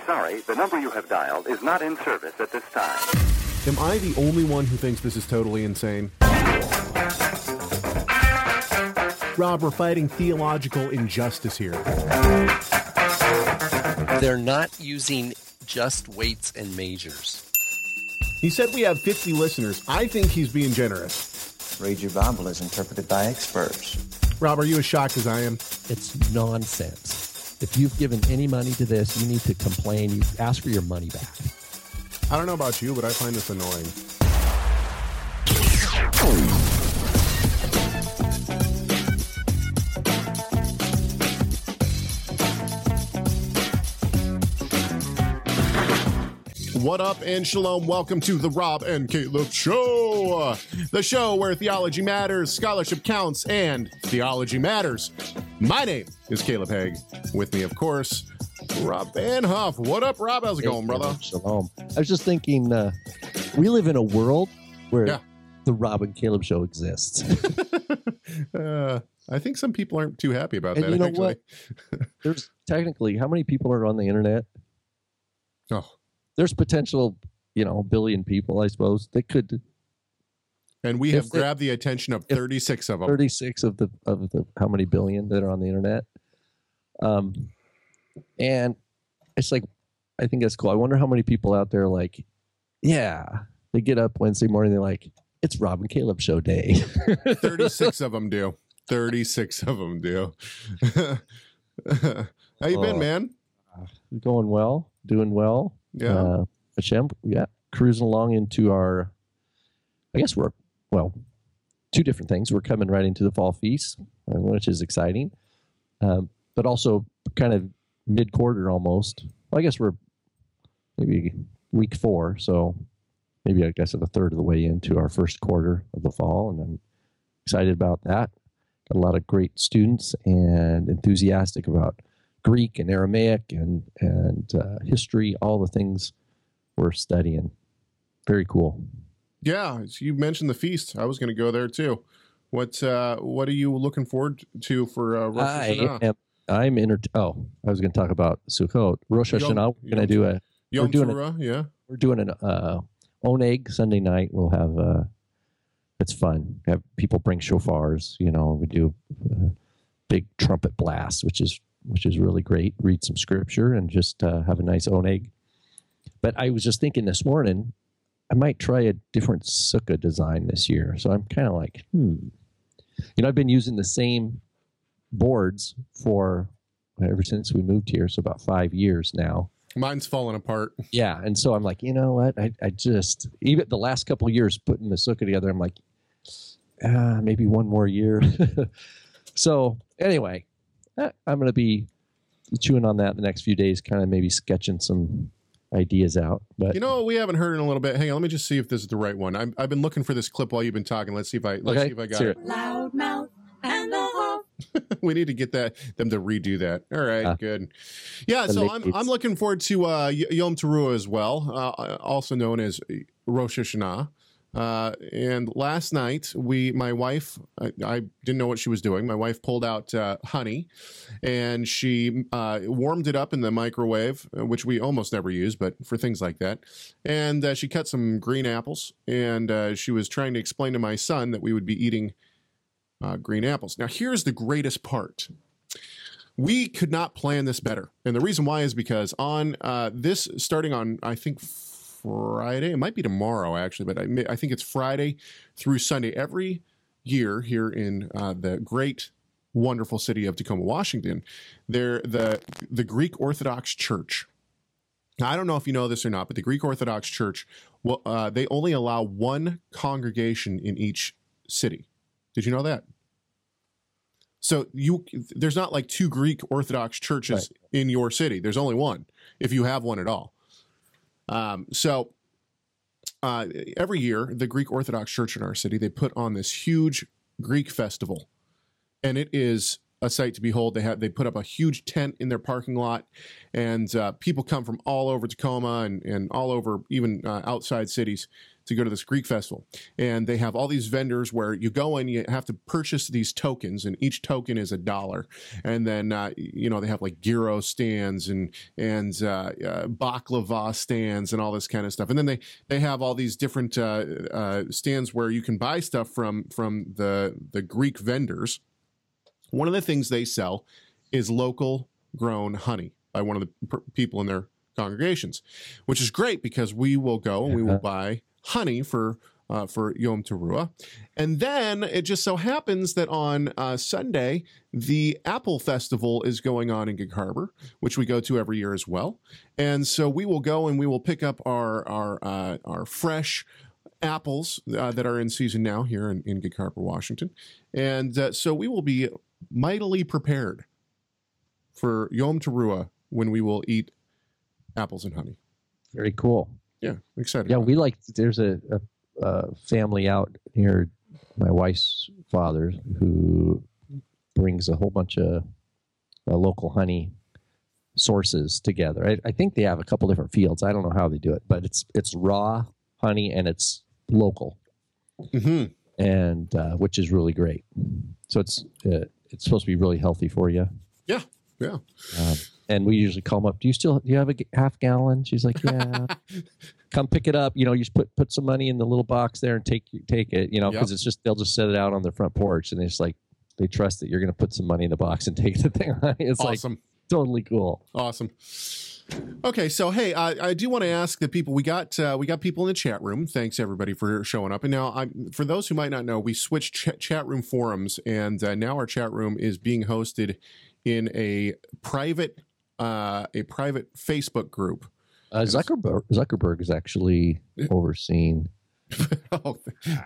are sorry, the number you have dialed is not in service at this time. Am I the only one who thinks this is totally insane? Rob, we're fighting theological injustice here. They're not using just weights and measures. He said we have 50 listeners. I think he's being generous. Read your Bible as interpreted by experts. Rob, are you as shocked as I am? It's nonsense. If you've given any money to this, you need to complain. You ask for your money back. I don't know about you, but I find this annoying. What up and shalom? Welcome to the Rob and Caleb Show, the show where theology matters, scholarship counts, and theology matters. My name is Caleb Hegg. With me, of course, Rob Vanhoff. What up, Rob? How's it going, brother? Shalom. I was just thinking, uh, we live in a world where Yeah. the Rob and Caleb show exists. uh, I think some people aren't too happy about And that. you know actually. what? There's technically how many people are on the internet? Oh, There's potential, you know, a billion people, I suppose. They could and we If have they- grabbed the attention of 36 of them. 36 of the of the how many billion that are on the internet. Um, and it's like, I think that's cool. I wonder how many people out there like, yeah, they get up Wednesday morning, they're like, it's Rob and Caleb show day. 36 of them do. 36 of them do. How you been, Oh. man? Going well, doing well. Yeah. Uh, yeah, cruising along into our, I guess we're, well, two different things. We're coming right into the fall feast, uh, which is exciting, um, but also kind of mid quarter almost. Well, I guess we're maybe week four, so maybe I guess at a third of the way into our first quarter of the fall, and I'm excited about that. Got a lot of great students and enthusiastic about Greek and Aramaic and and uh, history, all the things we're studying. Very cool. Yeah, you mentioned the feast. I was going to go there too. What uh, what are you looking forward to for uh, Rosh I am. I'm inter- Oh, I was going to talk about Sukkot. Rosh Hashanah. We're going to do a. Yom we're doing it- Teruah, yeah. We're doing an uh, oneg Sunday night. We'll have. Uh, it's fun. Have people bring shofars. You know, we do uh, big trumpet blasts, which is which is really great. Read some scripture and just uh, have a nice oneg. But I was just thinking this morning, I might try a different sukkah design this year. So I'm kind of like, hmm. You know, I've been using the same boards for ever since we moved here, so about five years now. Mine's falling apart. Yeah, and so I'm like, you know what? I, I just even the last couple of years putting the sukkah together, I'm like, ah, maybe one more year. so anyway, eh, I'm gonna be chewing on that the next few days, kind of maybe sketching some ideas out. But You know we haven't heard in a little bit? Hang on, let me just see if this is the right one. I'm, I've been looking for this clip while you've been talking. Let's see if I let's okay, see if I got it. it. loudmouth and the huff. we need to get that them to redo that. All right, Ah. good. Yeah, so I'm I'm looking forward to uh, Yom Teruah as well, uh, also known as Rosh Hashanah. Uh, and last night, we, my wife, I, I didn't know what she was doing. My wife pulled out uh, honey, and she uh, warmed it up in the microwave, uh, which we almost never use, but for things like that. And uh, she cut some green apples, and she was trying to explain to my son that we would be eating green apples. Now, here's the greatest part. We could not plan this better. And the reason why is because on this, starting on, I think, Friday, it might be tomorrow actually, but I, may- I think it's Friday through Sunday. Every year here in uh, the great, wonderful city of Tacoma, Washington, there the the Greek Orthodox Church. Now, I don't know if you know this or not, but the Greek Orthodox Church, well, uh, they only allow one congregation in each city. Did you know that? So you there's not like two Greek Orthodox churches in your city. There's only one, if you have one at all. Um, so uh, every year, the Greek Orthodox Church in our city they put on this huge Greek festival, and it is a sight to behold. They have they put up a huge tent in their parking lot, and uh, people come from all over Tacoma and and all over even uh, outside cities to go to this Greek festival. And they have all these vendors where you go in, you have to purchase these tokens, and each token is a dollar. And then uh, you know they have like gyro stands and and uh, uh, baklava stands and all this kind of stuff. And then they they have all these different uh, uh, stands where you can buy stuff from from the the Greek vendors. One of the things they sell is local grown honey by one of the per- people in their congregations, which is great because we will go and we will buy honey for uh, for Yom Teruah. And then it just so happens that on uh, Sunday, the Apple Festival is going on in Gig Harbor, which we go to every year as well. And so we will go and we will pick up our our uh, our fresh apples uh, that are in season now here in, in Gig Harbor, Washington. And uh, so we will be mightily prepared for Yom Teruah when we will eat apples and honey. Very cool. Yeah, excited. Yeah, we like. There's a, a, a family out near my wife's father who brings a whole bunch of uh, local honey sources together. I, I think they have a couple different fields. I don't know how they do it, but it's it's raw honey and it's local. Mhm. and uh, which is really great. So it's uh, it's supposed to be really healthy for you. Yeah, yeah. Um, and we usually call them up. Do you still do you have a half gallon? She's like, yeah. Come pick it up. You know, you just put put some money in the little box there and take take it. You know, because Yep. it's just they'll just set it out on their front porch and it's like they trust that you're going to put some money in the box and take the thing. It's like awesome. totally cool. Awesome. Okay, so hey, I, I do want to ask the people we got uh, we got people in the chat room. Thanks everybody for showing up. And now, I'm, for those who might not know, we switched ch- chat room forums, and uh, now our chat room is being hosted in a private uh, a private Facebook group. Uh, Zuckerberg Zuckerberg is actually overseeing. oh,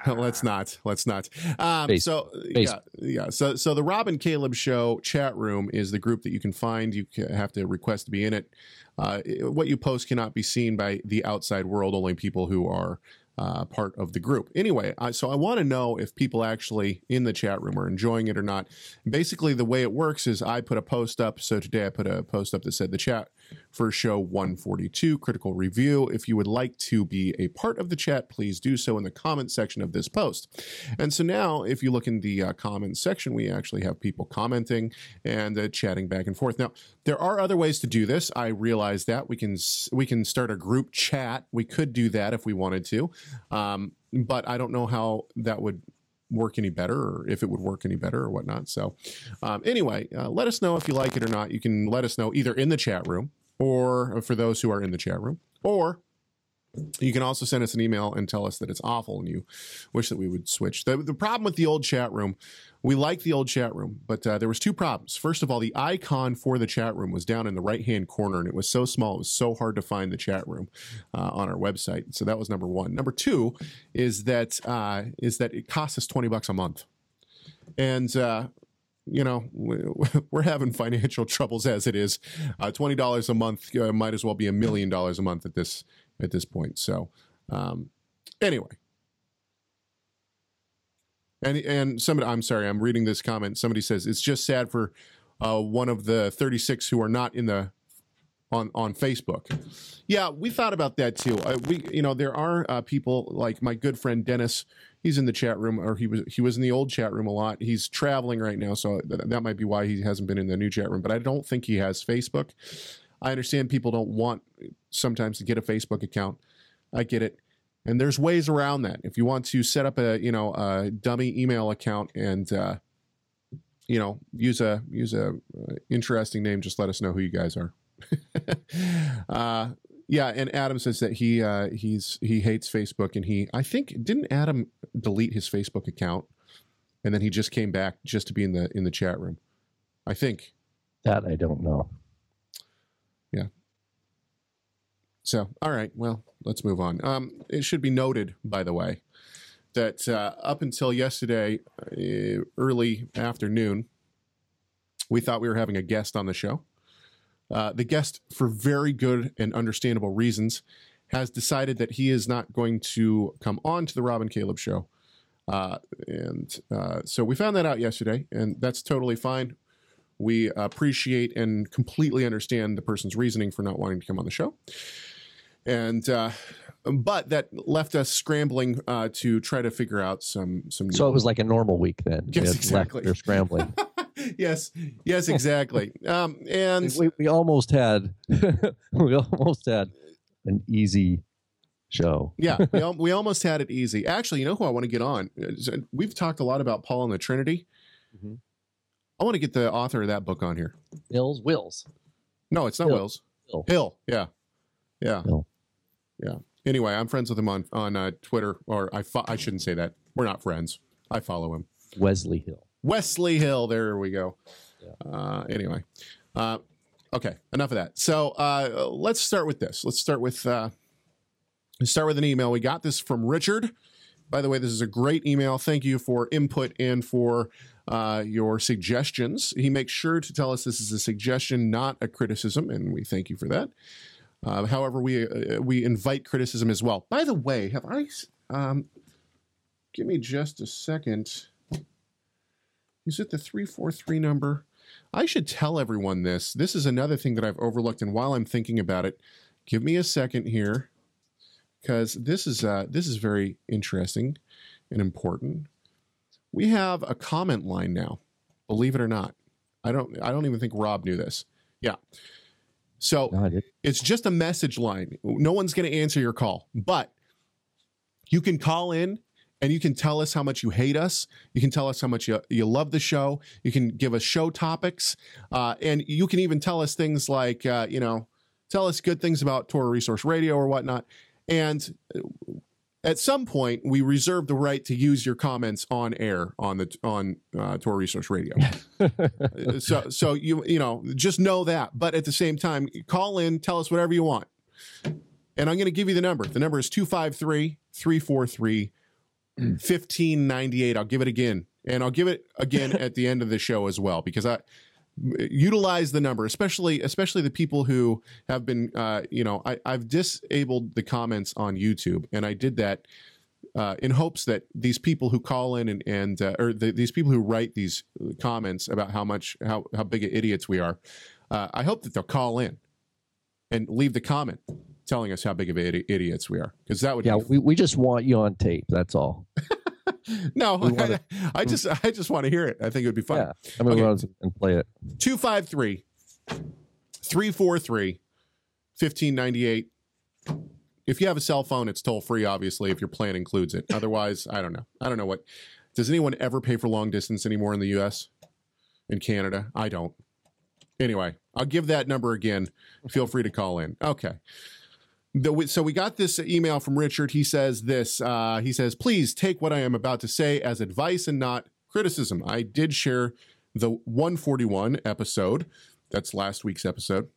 let's not. Let's not. Um, so yeah, yeah. So so the Rob and Caleb Show chat room is the group that you can find. You have to request to be in it. Uh, what you post cannot be seen by the outside world. Only people who are uh, part of the group. Anyway, I, so I want to know if people actually in the chat room are enjoying it or not. Basically, the way it works is I put a post up. So today I put a post up that said the chat for show 142 critical review. If you would like to be a part of the chat please do so in the comment section of this post. And so now if you look in the uh, comments section we actually have people commenting and uh, chatting back and forth. Now there are other ways to do this. I realize that. We can we can start a group chat. We could do that if we wanted to. Um, but i don't know how that would work any better or if it would work any better or whatnot. So um, anyway uh, let us know if you like it or not. You can let us know either in the chat room or for those who are in the chat room, or you can also send us an email and tell us that it's awful and you wish that we would switch. The, the problem with the old chat room, we like the old chat room, but uh, there was two problems. First of all, the icon for the chat room was down in the right hand corner, and it was so small it was so hard to find the chat room uh, on our website. So that was number one. Number two is that uh, is that it costs us twenty bucks a month, and uh, you know we- we're having financial troubles as it is. Uh, Twenty dollars a month uh, might as well be a million dollars a month at this at this point. So um, anyway. And and somebody, I'm sorry, I'm reading this comment. Somebody says it's just sad for uh, one of the 36 who are not in the on on Facebook. Yeah, we thought about that too. Uh, we, you know, there are uh, people like my good friend Dennis. He's in the chat room, or he was he was in the old chat room a lot. He's traveling right now, so th- that might be why he hasn't been in the new chat room. But I don't think he has Facebook. I understand people don't want sometimes to get a Facebook account. I get it. And there's ways around that. If you want to set up a, you know, a dummy email account and uh, you know, use a use a uh, interesting name, just let us know who you guys are. uh, yeah, and Adam says that he uh, he's he hates Facebook, and he I think didn't Adam delete his Facebook account, and then he just came back just to be in the in the chat room. I think That I don't know. Yeah. So, all right, well, let's move on. Um, it should be noted, by the way, that uh, up until yesterday, uh, early afternoon, we thought we were having a guest on the show. Uh, the guest, for very good and understandable reasons, has decided that he is not going to come on to the Rob and Caleb show. Uh, and uh, so we found that out yesterday, and that's totally fine. We appreciate and completely understand the person's reasoning for not wanting to come on the show. And uh, but that left us scrambling uh, to try to figure out some some. New So it was like a normal week then. Yes, exactly. They're scrambling. yes, yes, exactly. um, and we, we almost had we almost had an easy show. yeah, we, al- we almost had it easy. Actually, you know who I want to get on? Uh, We've talked a lot about Paul and the Trinity. Mhm. I want to get the author of that book on here. Mills Wills. No, it's not Hill. Wills. Hill. Hill. Yeah. Yeah. Hill. Yeah. Anyway, I'm friends with him on on uh, Twitter, or I fo- I shouldn't say that. We're not friends. I follow him. Wesley Hill. Wesley Hill. There we go. Yeah. Uh, anyway, uh, okay. Enough of that. So uh, let's start with this. Let's start with uh, let's start with an email. We got this from Richard. By the way, this is a great email. Thank you for input and for uh, your suggestions. He makes sure to tell us this is a suggestion, not a criticism, and we thank you for that. Uh, however, we uh, we invite criticism as well. By the way, have I? Um, give me just a second. Is it the 343 number? I should tell everyone this. This is another thing that I've overlooked. And while I'm thinking about it, give me a second here because this is uh, this is very interesting and important. We have a comment line now. Believe it or not, I don't. I don't even think Rob knew this. Yeah. So No, it's just a message line. No one's going to answer your call, but you can call in and you can tell us how much you hate us. You can tell us how much you, you love the show. You can give us show topics. Uh, and you can even tell us things like, uh, you know, tell us good things about Torah Resource Radio or whatnot. And at some point, we reserve the right to use your comments on air on the on uh, Torah Resource Radio. Uh, so so you you know just know that. But at the same time, call in, tell us whatever you want. And I'm going to give you the number. The number is 253 343 1598. I'll give it again. And I'll give it again at the end of the show as well because I utilize the number, especially especially the people who have been uh, you know, I, I've disabled the comments on YouTube and I did that uh, in hopes that these people who call in and, and uh, or the, these people who write these comments about how much how how big of idiots we are, uh, I hope that they'll call in and leave the comment telling us how big of idi- idiots we are because that would Yeah, be, we, we just want you on tape. That's all. no wanna- I, just I just want to hear it. I think it would be fun. Yeah. I'm going Okay. and play it. 253 343 1598 if you have a cell phone it's toll free obviously if your plan includes it. Otherwise i don't know. I don't know what does anyone ever pay for long distance anymore in the us in canada? I don't. Anyway i'll give that number again. Feel free to call in. Okay the, so we got this email from richard he says this uh, he says please take what i am about to say as advice and not criticism i did share the 141 episode that's last week's episode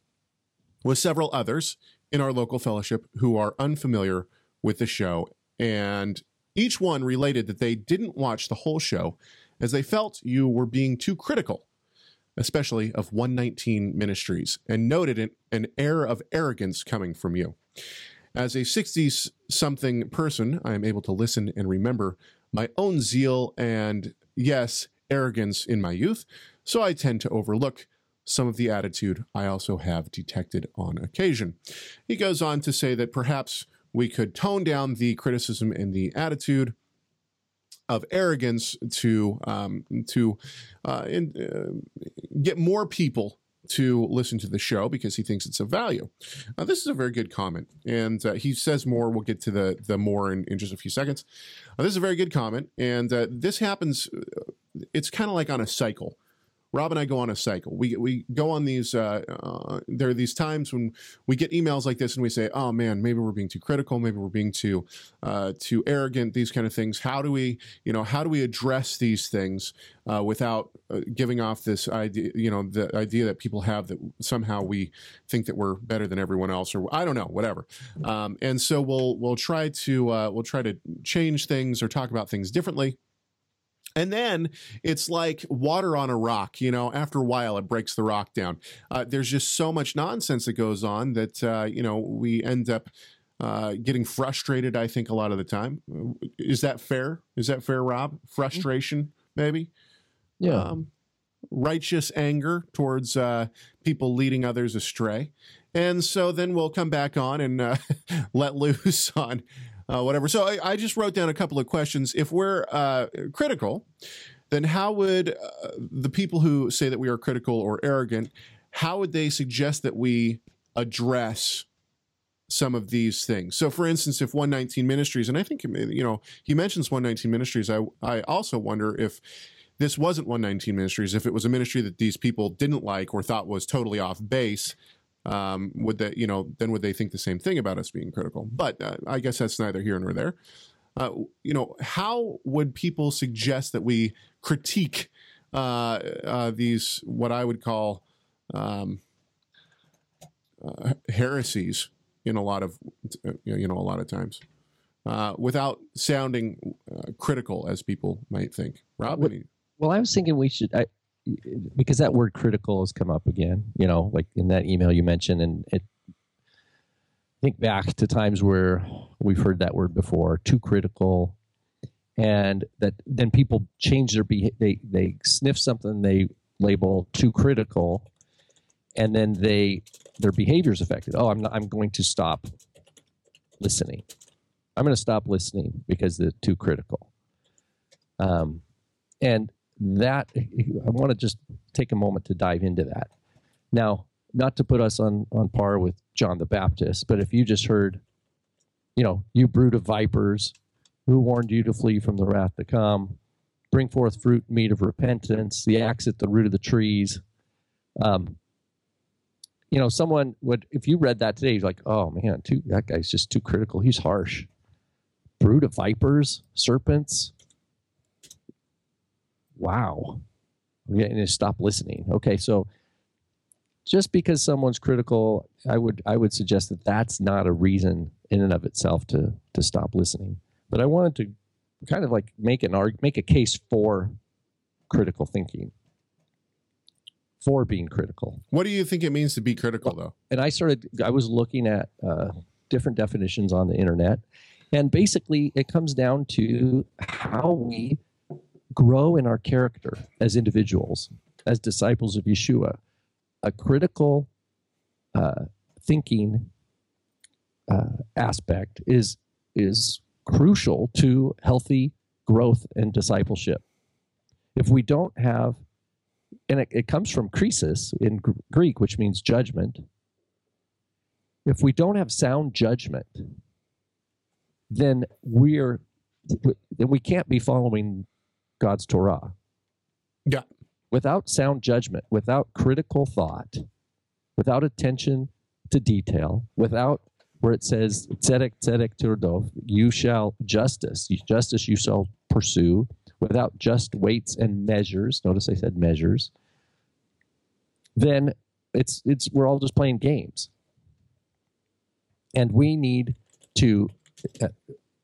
with several others in our local fellowship who are unfamiliar with the show. And each one related that they didn't watch the whole show as they felt you were being too critical, especially of 119 Ministries, and noted an, air of arrogance coming from you. As a 60 something person, I am able to listen and remember my own zeal and, yes, arrogance in my youth, so I tend to overlook some of the attitude I also have detected on occasion. He goes on to say that perhaps we could tone down the criticism and the attitude of arrogance to um, to uh, in, uh, get more people to listen to the show because he thinks it's of value. Uh, this is a very good comment, and uh, he says more. We'll get to the the more in, in just a few seconds. Uh, this is a very good comment, and uh, this happens. uh, It's kind of like on a cycle. Rob and I go on a cycle. We we go on these. Uh, uh, there are these times when we get emails like this, and we say, "Oh man, maybe we're being too critical. Maybe we're being too uh, too arrogant. These kind of things. How do we, you know, how do we address these things uh, without uh, giving off this idea, you know, the idea that people have that somehow we think that we're better than everyone else, or I don't know, whatever. Um, and so we'll we'll try to uh, we'll try to change things or talk about things differently. And then it's like water on a rock. You know, after a while, it breaks the rock down. Uh, there's just so much nonsense that goes on that uh, you know we end up uh, getting frustrated. I think a lot of the time. Is that fair? Is that fair, Rob? Frustration, maybe. Yeah. Um, righteous anger towards uh, people leading others astray. And so then we'll come back on and uh, let loose on uh, whatever. So I, I, just wrote down a couple of questions. If we're uh, critical, then how would uh, the people who say that we are critical or arrogant, how would they suggest that we address some of these things? So, for instance, if 119 Ministries, and I think you know he mentions 119 Ministries, I I also wonder if this wasn't 119 Ministries, if it was a ministry that these people didn't like or thought was totally off base, um, would that you know then would they think the same thing about us being critical? But uh, I guess that's neither here nor there. Uh, you know, how would people suggest that we critique uh, uh these what I would call um, uh, heresies in a lot of you know a lot of times? Uh, without sounding critical as people might think. Rob, well, well, I was thinking we should. I, because that word critical has come up again, you know, like in that email you mentioned, and it think back to times where we've heard that word before, too critical, and that then people change their behavior. They they sniff something they label too critical, and then they their behavior is affected. Oh, I'm not, I'm going to stop listening. I'm going to stop listening because they're too critical. Um, and that I want to just take a moment to dive into that. Now, not to put us on on par with John the Baptist, but if you just heard, you know, you brood of vipers, who warned you to flee from the wrath to come, bring forth fruit meat of repentance, the axe at the root of the trees. Um, you know, someone would if you read that today, you're like, oh man, too that guy's just too critical. He's harsh. Brood of vipers, serpents, wow, I'm getting to stop listening. Okay, so just because someone's critical, I would I would suggest that that's not a reason in and of itself to to stop listening. But I wanted to kind of like make an arg- make a case for critical thinking, for being critical. What do you think it means to be critical, though? And I started. I was looking at uh, different definitions on the internet, and basically it comes down to how we grow in our character as individuals, as disciples of Yeshua. A critical uh, thinking uh, aspect is is crucial to healthy growth and discipleship. If we don't have, and it, it comes from krisis in Greek, which means judgment. If we don't have sound judgment, then we're then we can't be following God's Torah. Yeah. Without sound judgment, without critical thought, without attention to detail, without where it says tzedek tzedek tirdov, you shall justice, justice you shall pursue, without just weights and measures. Notice I said measures. Then it's it's we're all just playing games, and we need to, uh,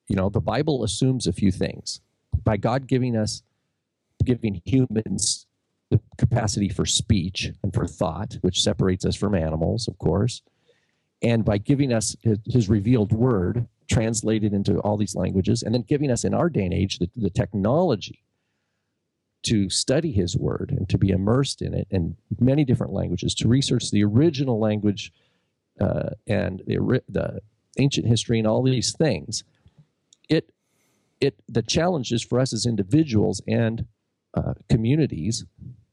you know, the Bible assumes a few things by God giving us, giving humans the capacity for speech and for thought, which separates us from animals, of course, and by giving us his, revealed word translated into all these languages, and then giving us in our day and age the, the technology to study his word and to be immersed in it in many different languages, to research the original language uh, and the, the ancient history and all these things, it it the challenge is for us as individuals and uh, communities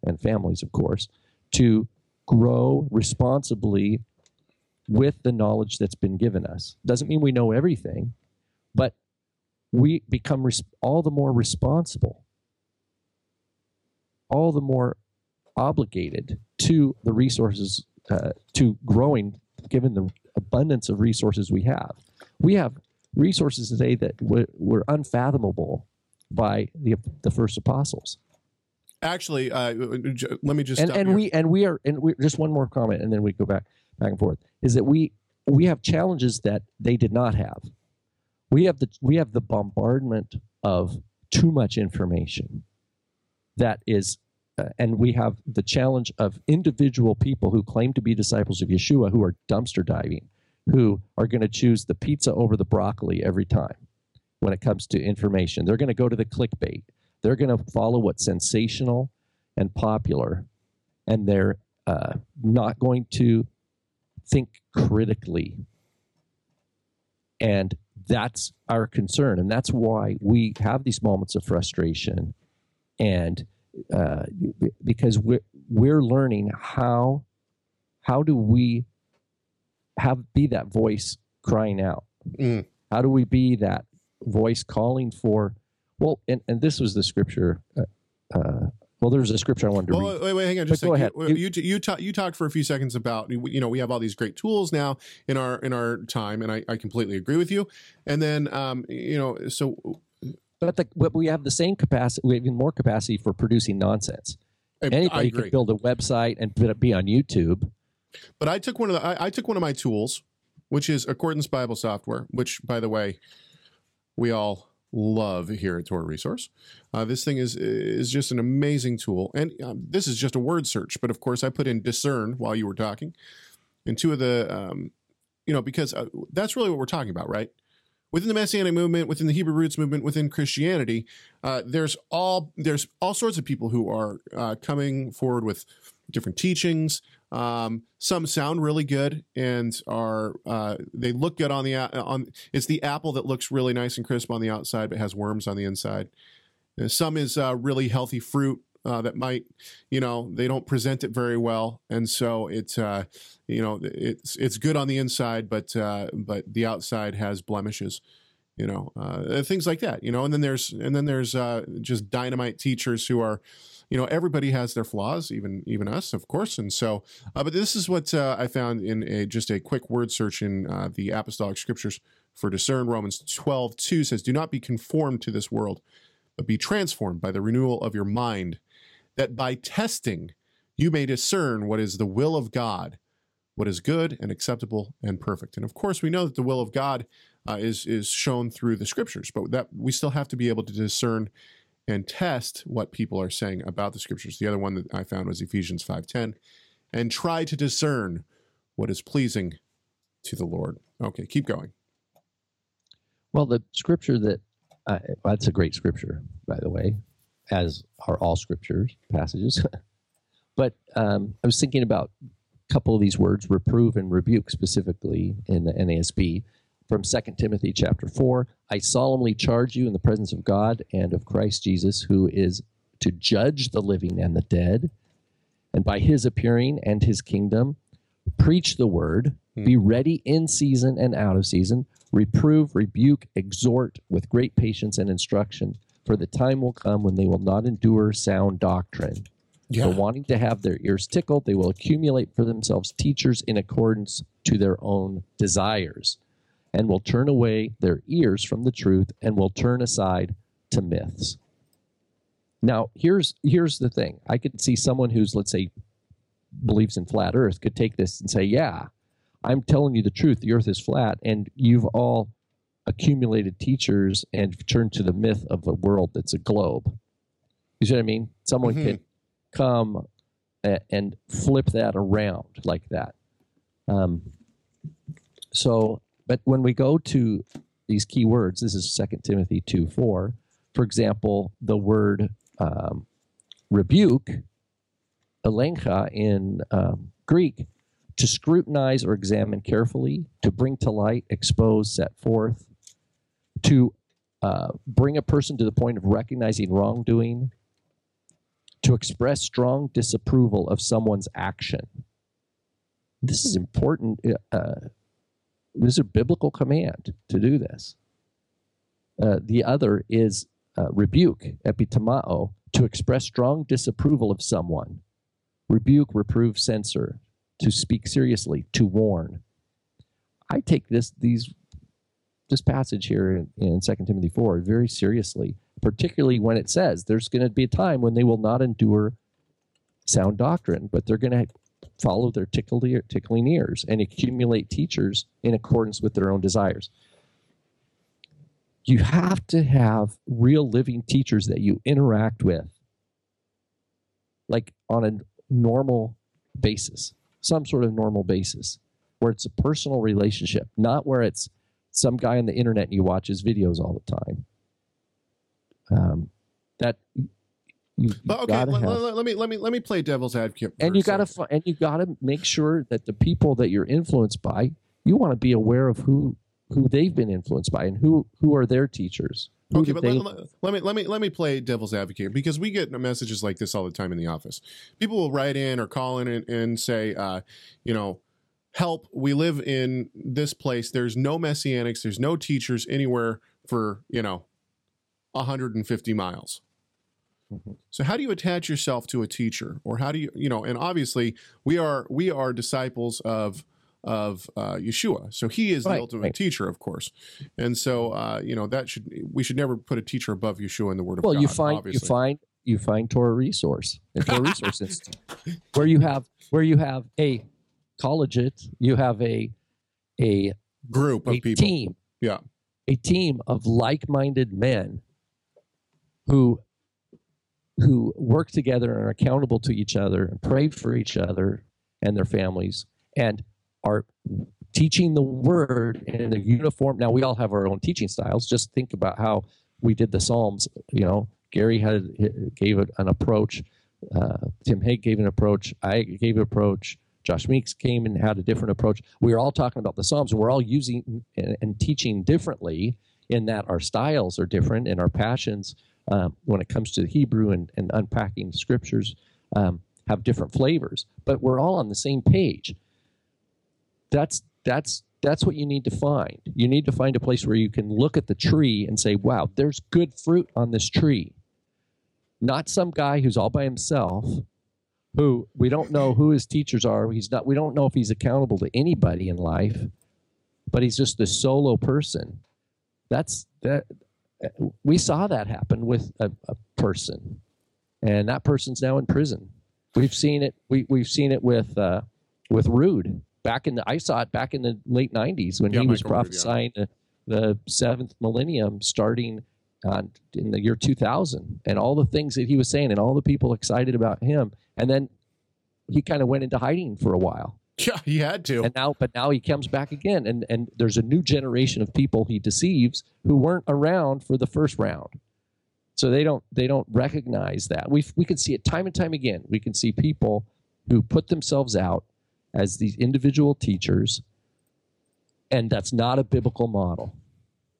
and families, of course, to grow responsibly with the knowledge that's been given us. Doesn't mean we know everything, but we become res- all the more responsible, all the more obligated to the resources, uh, to growing, given the abundance of resources we have. We have resources today that were, were unfathomable by the the first apostles. Actually, uh, let me just and, and we and we are and we just one more comment, and then we go back back and forth. Is that we we have challenges that they did not have. We have the we have the bombardment of too much information that is uh, and we have the challenge of individual people who claim to be disciples of Yeshua who are dumpster diving who are going to choose the pizza over the broccoli every time when it comes to information. They're going to go to the clickbait. They're going to follow what's sensational and popular, and they're uh, not going to think critically. And that's our concern. And that's why we have these moments of frustration. And uh, because we're, we're learning how, how do we have be that voice crying out? Mm. How do we be that voice calling for? Well, and, and this was the scripture. Uh, uh, well, there's a scripture I wanted to Well, read. wait, wait, hang on, just a go second. ahead. You you you, ta- you talked for a few seconds about you know we have all these great tools now in our in our time, and I, I completely agree with you. And then um you know so But, the, but we have the same capacity, we have even more capacity for producing nonsense. Anybody can build a website and be on YouTube. But I took one of the I, I took one of my tools, which is Accordance Bible Software, which by the way, we all love here at Torah Resource. Uh, this thing is is just an amazing tool, and um, this is just a word search. But of course, I put in discern while you were talking, and two of the um, you know because uh, that's really what we're talking about, right? Within the Messianic movement, within the Hebrew roots movement, within Christianity, uh, there's all there's all sorts of people who are uh, coming forward with different teachings. Um, some sound really good and are uh, they look good on the on. It's the apple that looks really nice and crisp on the outside, but has worms on the inside. Uh, Some is uh, really healthy fruit uh, that might, you know, they don't present it very well, and so it's, uh, you know, it's it's good on the inside, but uh, but the outside has blemishes, you know, uh, things like that, you know. And then there's and then there's uh, just dynamite teachers who are, you know, everybody has their flaws, even even us, of course, and so. Uh, but this is what uh, I found in a just a quick word search in uh, the apostolic scriptures for discern. Romans 12, 2 says, "Do not be conformed to this world." but be transformed by the renewal of your mind, that by testing you may discern what is the will of God, what is good and acceptable and perfect. And of course, we know that the will of God uh, is is shown through the scriptures, but that we still have to be able to discern and test what people are saying about the scriptures. The other one that I found was Ephesians 5:10, and try to discern what is pleasing to the Lord. Okay, keep going. Well, the scripture that uh, that's a great scripture, by the way, as are all scriptures passages. but um, I was thinking about a couple of these words, reprove and rebuke, specifically in the NASB from 2 Timothy chapter 4. I solemnly charge you in the presence of God and of Christ Jesus, who is to judge the living and the dead, and by his appearing and his kingdom, preach the word, hmm. be ready in season and out of season, reprove, rebuke, exhort with great patience and instruction. For the time will come when they will not endure sound doctrine. For wanting to have their ears tickled, they will accumulate for themselves teachers in accordance to their own desires, and will turn away their ears from the truth and will turn aside to myths. Now, here's here's the thing. I could see someone who's, let's say, believes in flat Earth could take this and say, "Yeah, I'm telling you the truth. The Earth is flat, and you've all accumulated teachers and turned to the myth of a world that's a globe." You see what I mean? Someone Mhm. could come a- and flip that around like that. Um, so, but when we go to these key words, this is 2 Timothy 2 4. For example, the word um, rebuke, elencho in um, Greek, to scrutinize or examine carefully, to bring to light, expose, set forth, to uh, bring a person to the point of recognizing wrongdoing, to express strong disapproval of someone's action. This is important. Uh, this is a biblical command to do this. Uh, the other is uh, rebuke, epitimao, to express strong disapproval of someone. Rebuke, reprove, censor, to speak seriously, to warn. I take this these this passage here in, in 2 Timothy 4 very seriously, particularly when it says there's going to be a time when they will not endure sound doctrine, but they're going to follow their tickling ears and accumulate teachers in accordance with their own desires. You have to have real living teachers that you interact with, like on a normal basis, some sort of normal basis, where it's a personal relationship, not where it's some guy on the internet and you watch his videos all the time. Um, that You, you But okay, let, have- let- me let me let me play devil's advocate. and you gotta and you gotta make sure that the people that you're influenced by, you want to be aware of who who they've been influenced by and who who are their teachers. Who Okay, but let- let me let me let me play devil's advocate because we get messages like this all the time in the office. People will write in or call in and, and say, uh, you know, help. We live in this place. There's no messianics. There's no teachers anywhere for you know, 150 miles. Mhm. So how do you attach yourself to a teacher, or how do you you know? And obviously, we are we are disciples of of uh, Yeshua. So he is Right, the ultimate right. teacher, of course. And so uh, you know that should we should never put a teacher above Yeshua in the Word of well, God. Well, you find obviously. you find you find Torah Resource Torah Resource Institute, where you have where you have a collegiate, you have a a group of a people. team, Yeah. a team of like-minded men who who work together and are accountable to each other and pray for each other and their families and are teaching the word in a uniform. Now we all have our own teaching styles. Just think about how we did the Psalms. You know, Gary had gave an approach. Uh, Tim Hegg gave an approach. I gave an approach. Josh Meeks came and had a different approach. We were all talking about the Psalms. We're all using and, and teaching differently in that our styles are different and our passions um, when it comes to Hebrew and, and unpacking scriptures um, have different flavors. But we're all on the same page. That's that's that's what you need to find. You need to find a place where you can look at the tree and say, "Wow, there's good fruit on this tree." Not some guy who's all by himself who we don't know who his teachers are. He's not. We don't know if he's accountable to anybody in life, but he's just a solo person. That's that. We saw that happen with a, a person, and that person's now in prison. We've seen it. We we've seen it with uh, with Rood back in the. I saw it back in the late '90s when Yeah, he was Michael Rood, yeah. prophesying the, the seventh millennium starting on in the year 2000 and all the things that he was saying and all the people excited about him and then he kind of went into hiding for a while Yeah, he had to. and now but now he comes back again and and there's a new generation of people he deceives who weren't around for the first round so they don't they don't recognize that we we can see it time and time again we can see people who put themselves out as these individual teachers and that's not a biblical model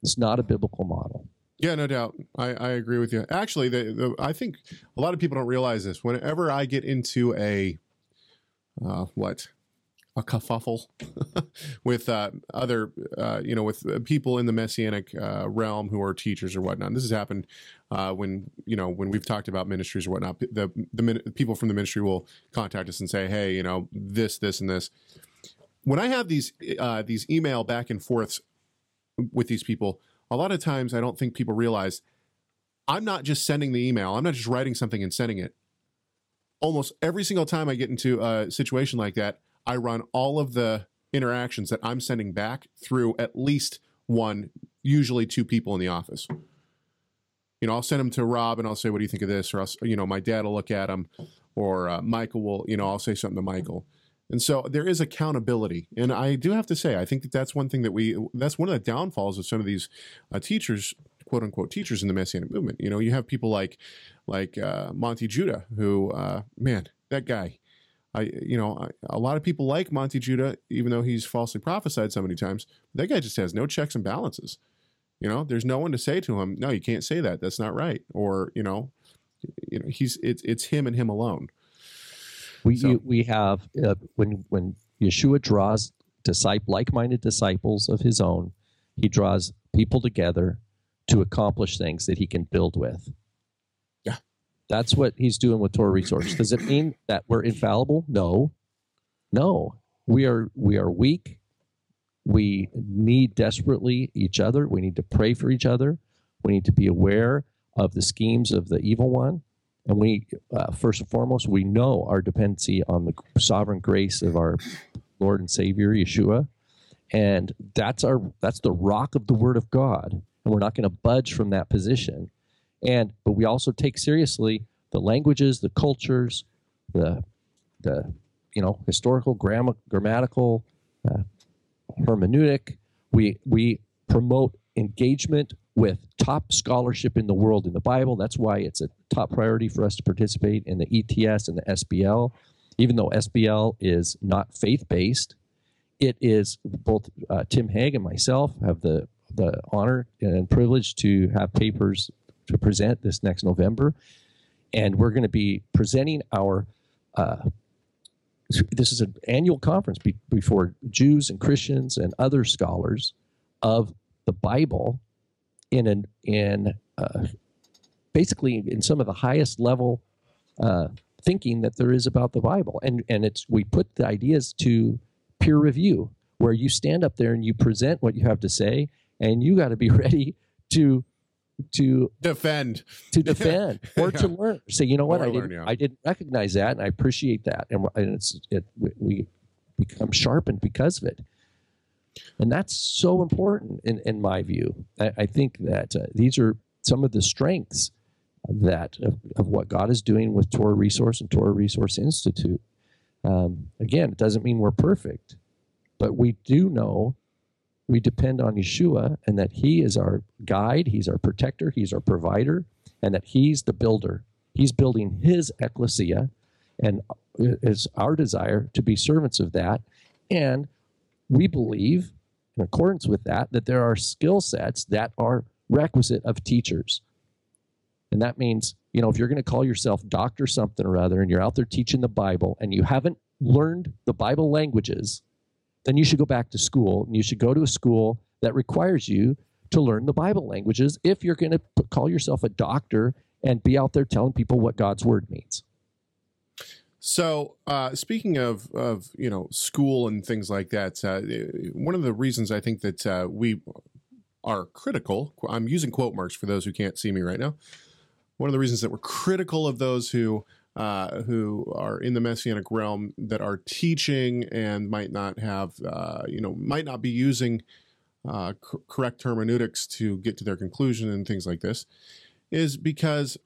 it's not a biblical model Yeah, no doubt. I, I agree with you. Actually, the, the, I think a lot of people don't realize this. Whenever I get into a uh, what a kerfuffle with uh, other, uh, you know, with uh, people in the messianic uh, realm who are teachers or whatnot. This has happened uh, when you know when we've talked about ministries or whatnot. The the min- people from the ministry will contact us and say, "Hey, you know, this, this, and this." When I have these uh, these email back and forths with these people, a lot of times I don't think people realize I'm not just sending the email, I'm not just writing something and sending it. Almost every single time I get into a situation like that, I run all of the interactions that I'm sending back through at least one, usually two people in the office. You know, I'll send them to Rob and I'll say, "What do you think of this?" Or, I'll, you know, my dad will look at them, or uh, Michael will, you know, I'll say something to Michael. And so there is accountability, and I do have to say, I think that that's one thing that we that's one of the downfalls of some of these uh, teachers, quote unquote teachers in the Messianic movement. You know, you have people like like uh, Monte Judah, who uh, man, that guy. I you know I, a lot of people like Monte Judah, even though he's falsely prophesied so many times. That guy just has no checks and balances. You know, there's no one to say to him, "No, you can't say that. That's not right." Or you know, you know, he's it's it's him and him alone. We So- you, we have uh, when when Yeshua draws disciple like-minded disciples of his own, he draws people together to accomplish things that he can build with. That's what he's doing with Torah Resource. Does it mean that we're infallible? No. No. We are we are weak. We need desperately each other. We need to pray for each other. We need to be aware of the schemes of the evil one. And we, uh, first and foremost, we know our dependency on the sovereign grace of our Lord and Savior Yeshua, and that's our that's the rock of the Word of God, and we're not going to budge from that position. And but we also take seriously the languages, the cultures, the the you know historical, gram- grammatical, uh, hermeneutic. We we promote engagement with top scholarship in the world in the Bible. That's why it's a top priority for us to participate in the ETS and the SBL. Even though SBL is not faith based, it is both uh, Tim Hegg and myself have the the honor and privilege to have papers to present this next November, and we're going to be presenting our. Uh, this is an annual conference be, before Jews and Christians and other scholars of the Bible in an in uh, basically in some of the highest level uh, thinking that there is about the Bible, and and it's we put the ideas to peer review where you stand up there and you present what you have to say, and you got to be ready to to Defend. to defend or to learn. Say, you know what, Or I learn, didn't, yeah. I didn't recognize that, and I appreciate that, and, and it's it we become sharpened because of it, and that's so important in in my view. I, I think that uh, these are some of the strengths that of, of what God is doing with Torah Resource and Torah Resource Institute. Um, again, it doesn't mean we're perfect, but we do know we depend on Yeshua and that He is our guide, He's our protector, He's our provider, and that He's the builder. He's building His ecclesia, and it's our desire to be servants of that. And we believe, in accordance with that, that there are skill sets that are requisite of teachers. And that means, you know, if you're going to call yourself doctor something or other and you're out there teaching the Bible and you haven't learned the Bible languages, then you should go back to school and you should go to a school that requires you to learn the Bible languages if you're going to call yourself a doctor and be out there telling people what God's word means. So, uh, speaking of of you know school and things like that, uh, one of the reasons I think that uh, we are critical. I'm using quote marks for those who can't see me right now. One of the reasons that we're critical of those who uh, who are in the messianic realm that are teaching and might not have uh, you know might not be using uh, cor- correct hermeneutics to get to their conclusion and things like this is because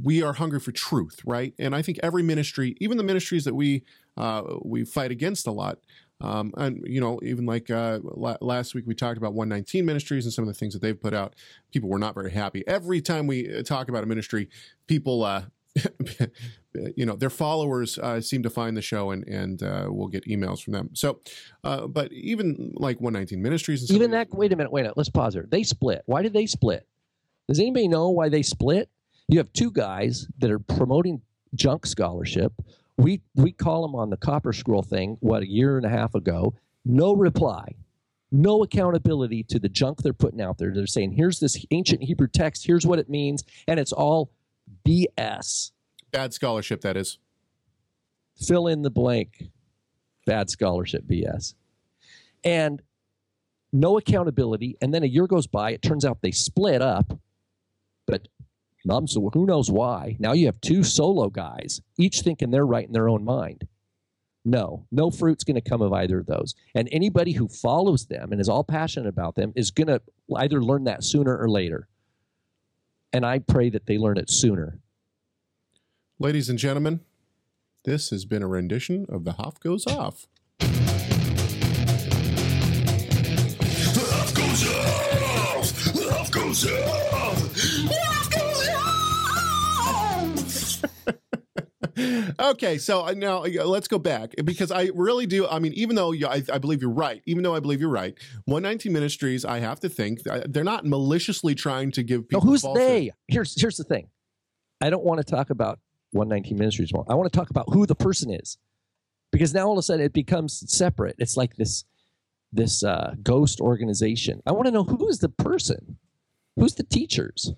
we are hungry for truth, right? And I think every ministry, even the ministries that we uh, we fight against a lot, um, and you know, even like uh, la- last week we talked about 119 ministries and some of the things that they've put out. People were not very happy. Every time we uh, talk about a ministry, people, uh, you know, their followers uh, seem to find the show and and uh, we'll get emails from them. So, uh, but even like 119 ministries, and Even that, wait a minute, wait a minute, let's pause there. They split. Why did they split? Does anybody know why they split? You have two guys that are promoting junk scholarship. We we call them on the Copper Scroll thing, what, a year and a half ago. No reply. No accountability to the junk they're putting out there. They're saying, here's this ancient Hebrew text, here's what it means, and it's all BS. bad scholarship that is. fill in the blank bad scholarship BS. And no accountability. And then a year goes by, it turns out they split up, but so who knows why. Now you have two solo guys, each thinking they're right in their own mind. No, no fruit's going to come of either of those. And anybody who follows them and is all passionate about them is going to either learn that sooner or later. And I pray that they learn it sooner. Ladies and gentlemen, this has been a rendition of The Hoff Goes Off. okay, so uh, now uh, let's go back because I really do. I mean, even though you, I, I believe you're right, even though I believe you're right, 119 Ministries, I have to think uh, they're not maliciously trying to give No, people. who's false- they? Here's here's the thing. I don't want to talk about 119 Ministries more. I want to talk about who the person is, because now all of a sudden it becomes separate. It's like this this uh, ghost organization. I want to know who is the person, who's the teachers.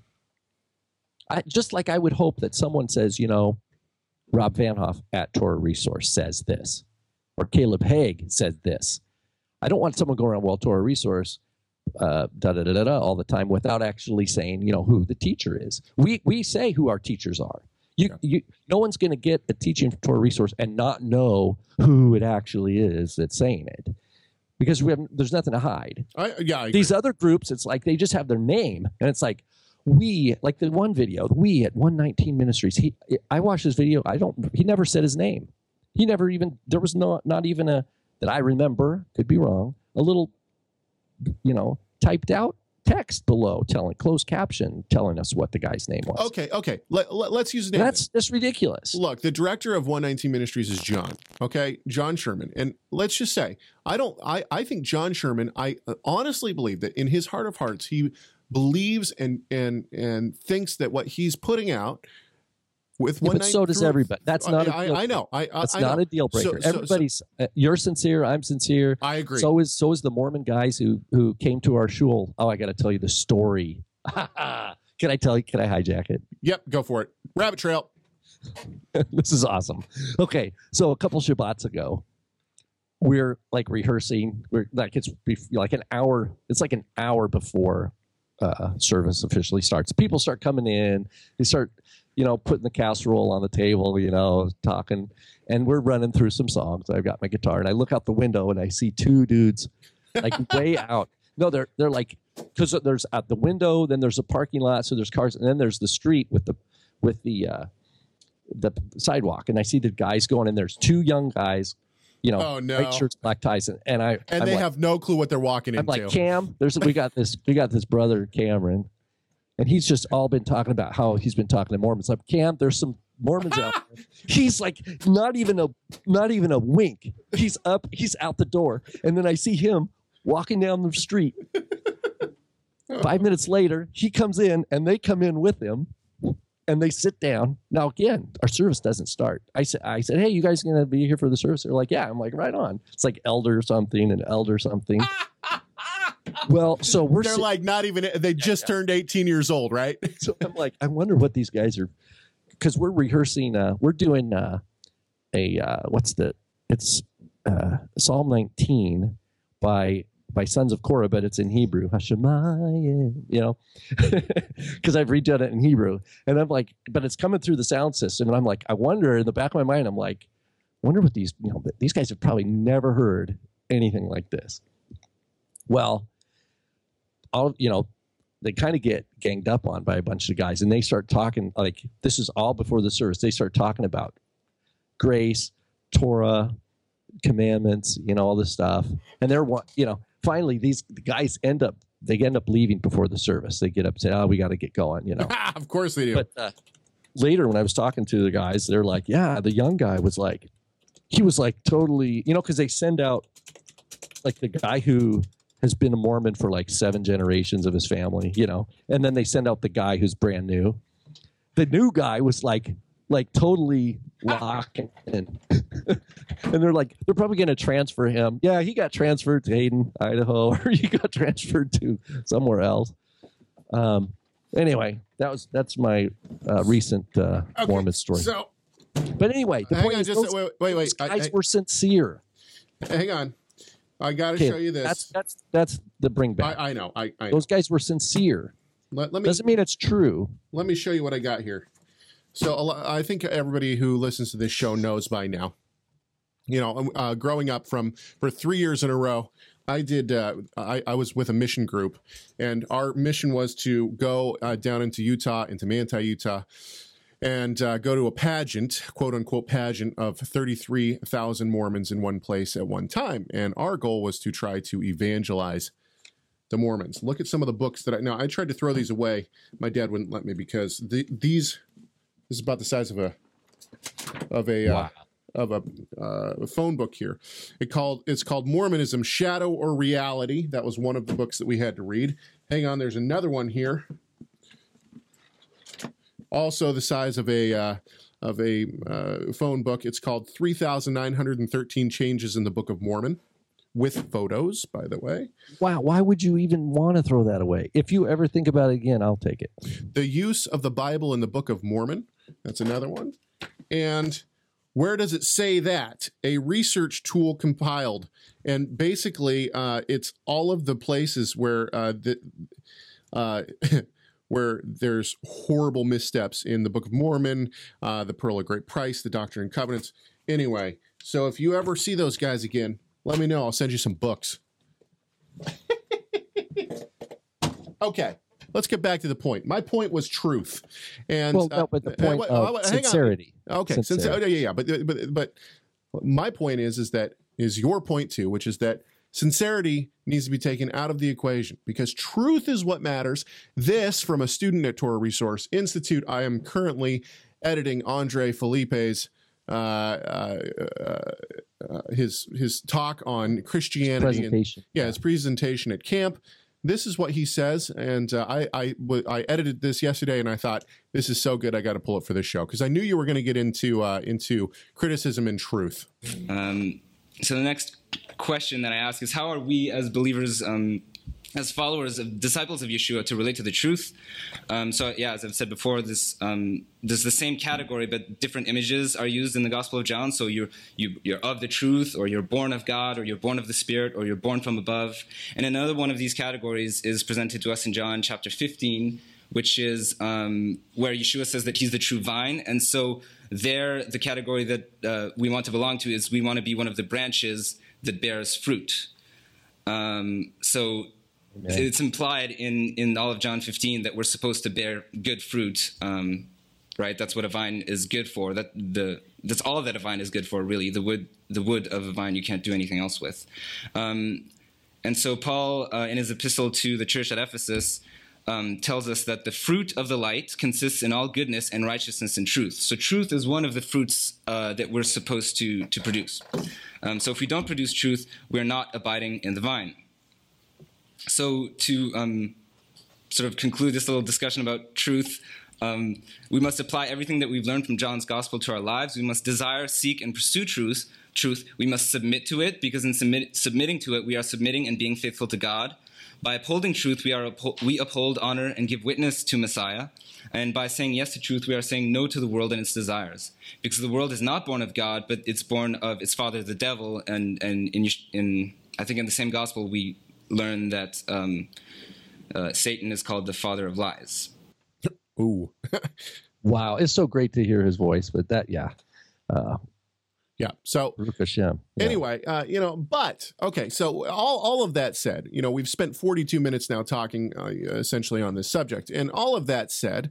I, just like I would hope that someone says, you know, Rob Vanhoff at Torah Resource says this, or Caleb Hegg said this. I don't want someone going around, well, Torah Resource uh, da da da da da all the time without actually saying, you know, who the teacher is. We we say who our teachers are. You, Yeah. you no one's going to get a teaching from Torah resource and not know who it actually is that's saying it, because we have there's nothing to hide. I, yeah, I. These other groups, it's like they just have their name, and it's like we like the one video we at 119 Ministries. He I watched this video. I don't. He never said his name. He never even there was not not even a that I remember. Could be wrong. A little you know, typed out text below telling closed caption telling us what the guy's name was. Okay, okay. Let, let, us use the name. that's that's ridiculous. Look, the director of 119 Ministries is John. Okay, John Sherman. And let's just say, I don't. I I think John Sherman. I uh, honestly believe that in his heart of hearts, he believes and and and thinks that what he's putting out with Yeah, one. but so does everybody. That's not. a I, deal I, I know. I, I That's I not know. a deal breaker. So- so- so- Everybody's. uh, you're sincere. I'm sincere. I agree. So is so is the Mormon guys who who came to our shul. Oh, I got to tell you the story. can I tell you? Can I hijack it? yep, go for it. Rabbit trail. this is awesome. Okay, so a couple Shabbats ago, we're like rehearsing. We're like it's like an hour. It's like an hour before uh, service officially starts. People start coming in. They start, you know, putting the casserole on the table. You know, talking, and we're running through some songs. I've got my guitar, and I look out the window, and I see two dudes, like way out. No, they're they're like because there's at the window, then there's a parking lot, so there's cars, and then there's the street with the with the uh, the sidewalk, and I see the guys going, and there's two young guys, you know, Oh, no. white shirts, black ties, and, and I And I'm they like, have no clue what they're walking into. I'm like Cam. There's we got this we got this brother Cameron, and he's just all been talking about how he's been talking to Mormons. Like Cam, there's some Mormons out there. He's like not even a not even a wink. He's up. He's out the door, and then I see him walking down the street. Five minutes later, he comes in, and they come in with him. And they sit down. Now again, our service doesn't start. I said, I said, hey, you guys gonna be here for the service? They're like, yeah. I'm like, right on. It's like elder something and elder something. well, so we're They're sit- like not even. They just turned 18 years old, right? so I'm like, I wonder what these guys are, because we're rehearsing. Uh, we're doing uh, a uh, what's the? It's uh, Psalm 19 by by Sons of Korah, but it's in Hebrew. Hashemayim, you know, because I've redone it in Hebrew, and I'm like, but it's coming through the sound system, and I'm like, I wonder in the back of my mind, I'm like, wonder what these you know these guys have probably never heard anything like this. Well, all you know they kind of get ganged up on by a bunch of guys and they start talking like this is all before the service. They start talking about grace torah commandments you know all this stuff. And they're you know finally these guys end up they end up leaving before the service. They get up and say oh we got to get going you know. Of course they do. but uh, later when i was talking to the guys they're like yeah the young guy was like he was like totally you know because they send out like the guy who has been a mormon for like seven generations of his family you know and then they send out the guy who's brand new. The new guy was like like totally locked in and they're like they're probably going to transfer him yeah he got transferred to hayden idaho or he got transferred to somewhere else um anyway that was that's my uh, recent uh, Okay, mormon story So but anyway the point on, is just those, wait, wait, wait. those I- guys I- were sincere hang on. I got to Okay, show you this. that's that's that's the bring back I, I know. I, know. those guys were sincere Let, let me doesn't mean it's true let me show you what I got here. So I think everybody who listens to this show knows by now. You know, uh, growing up from for three years in a row, I did. Uh, I, I was with a mission group, and our mission was to go uh, down into Utah, into Manti, Utah, and uh, go to a pageant, quote unquote pageant of thirty three thousand Mormons in one place at one time. And our goal was to try to evangelize the Mormons. Look at some of the books that I now I tried to throw these away. My dad wouldn't let me because the, these this is about the size of a of a uh, of a uh, phone book here. It called it's called Mormonism: Shadow or Reality. That was one of the books that we had to read. Hang on, there's another one here. Also, the size of a uh, of a uh, phone book. It's called 3,913 Changes in the Book of Mormon, with photos, by the way. wow why would you even want to throw that away if you ever think about it again i'll take it The use of the Bible in the Book of Mormon. That's another one. And where does it say that? A research tool compiled. And basically, uh, it's all of the places where uh, the, uh, where there's horrible missteps in the Book of Mormon, uh, the Pearl of Great Price, the Doctrine and Covenants. Anyway, so if you ever see those guys again, let me know. I'll send you some books. okay, let's get back to the point. My point was truth, and well uh, no, but the uh, point wait, of hang on. sincerity Okay, since Sincerity. oh, yeah, yeah, but but but my point is is that is your point too, which is that Sincerity needs to be taken out of the equation because truth is what matters. This from a student at Torah Resource Institute. I am currently editing Andre Felipe's uh, uh, uh, his his talk on Christianity. and- Presentation. yeah, his presentation at camp. This is what he says, and uh, I, I w- I edited this yesterday, and I thought this is so good, I got to pull it for this show because I knew you were going to get into uh, into criticism and truth. Um, so the next question that I ask is how are we as believers, um, as followers of disciples of Yeshua, to relate to the truth? Um, so yeah, as I've said before, this um, there's the same category, but different images are used in the Gospel of John. So you're you, you're of the truth, or you're born of God, or you're born of the Spirit, or you're born from above. And another one of these categories is presented to us in John chapter 15 which is um, where Yeshua says that he's the true vine. And so, there, the category that uh, we want to belong to is we want to be one of the branches that bears fruit. Um, so, it's implied in, in all of John 15 that we're supposed to bear good fruit. Um, right? That's what a vine is good for. That the that's all that a vine is good for, really. The wood the wood of a vine you can't do anything else with. Um, and so Paul, uh, in his epistle to the church at Ephesus, um, tells us that the fruit of the light consists in all goodness and righteousness and truth. So truth is one of the fruits uh, that we're supposed to to produce. Um, so if we don't produce truth, we're not abiding in the vine. So to um, sort of conclude this little discussion about truth, um, we must apply everything that we've learned from John's gospel to our lives. We must desire, seek, and pursue truth. Truth. We must submit to it because in submit, submitting to it, we are submitting and being faithful to God. By upholding truth, we are we uphold, honor, and give witness to Messiah. And by saying yes to truth, we are saying no to the world and its desires. Because the world is not born of God, but it's born of its father, the devil. And and in, in I think in the same gospel, we learn that um, uh, Satan is called the father of lies. Ooh, Wow, it's so great to hear his voice. But that, yeah, uh, yeah. So Yeah. anyway, uh, you know, but okay. So all all of that said, you know, we've spent 42 minutes now talking uh, essentially on this subject, and all of that said.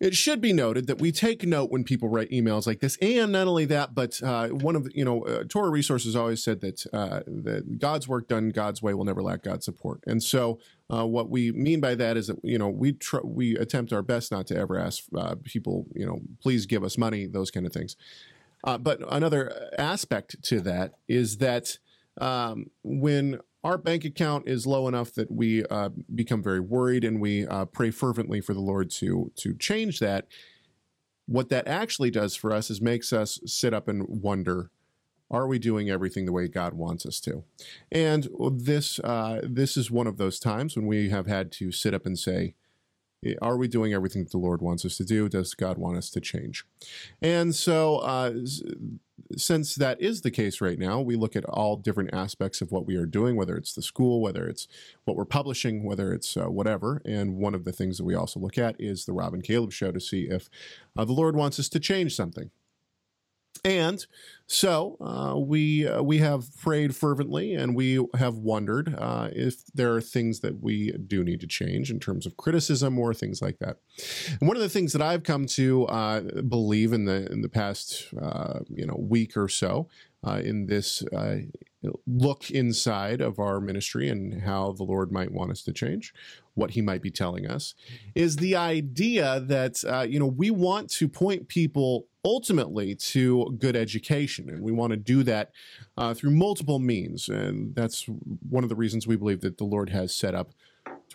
It should be noted that we take note when people write emails like this, and not only that, but uh, one of the, you know, uh, Torah Resources always said that uh, that God's work done God's way will never lack God's support, and so uh, what we mean by that is that you know we tr- we attempt our best not to ever ask uh, people, you know, please give us money, those kind of things. Uh, but another aspect to that is that um, when our bank account is low enough that we uh, become very worried and we uh, pray fervently for the Lord to to change that, what that actually does for us is makes us sit up and wonder. Are we doing everything the way God wants us to? And this uh, this is one of those times when we have had to sit up and say, are we doing everything that the Lord wants us to do? Does God want us to change? And so, uh, since that is the case right now, we look at all different aspects of what we are doing, whether it's the school, whether it's what we're publishing, whether it's uh, whatever. And one of the things that we also look at is the Rob and Caleb show to see if uh, the Lord wants us to change something. And so uh, we uh, we have prayed fervently, and we have wondered uh, if there are things that we do need to change in terms of criticism or things like that. And one of the things that I've come to uh, believe in the in the past uh, you know week or so uh, in this look inside of our ministry and how the Lord might want us to change, what He might be telling us, is the idea that uh, you know we want to point people ultimately to good education, and we want to do that uh, through multiple means, and that's one of the reasons we believe that the Lord has set up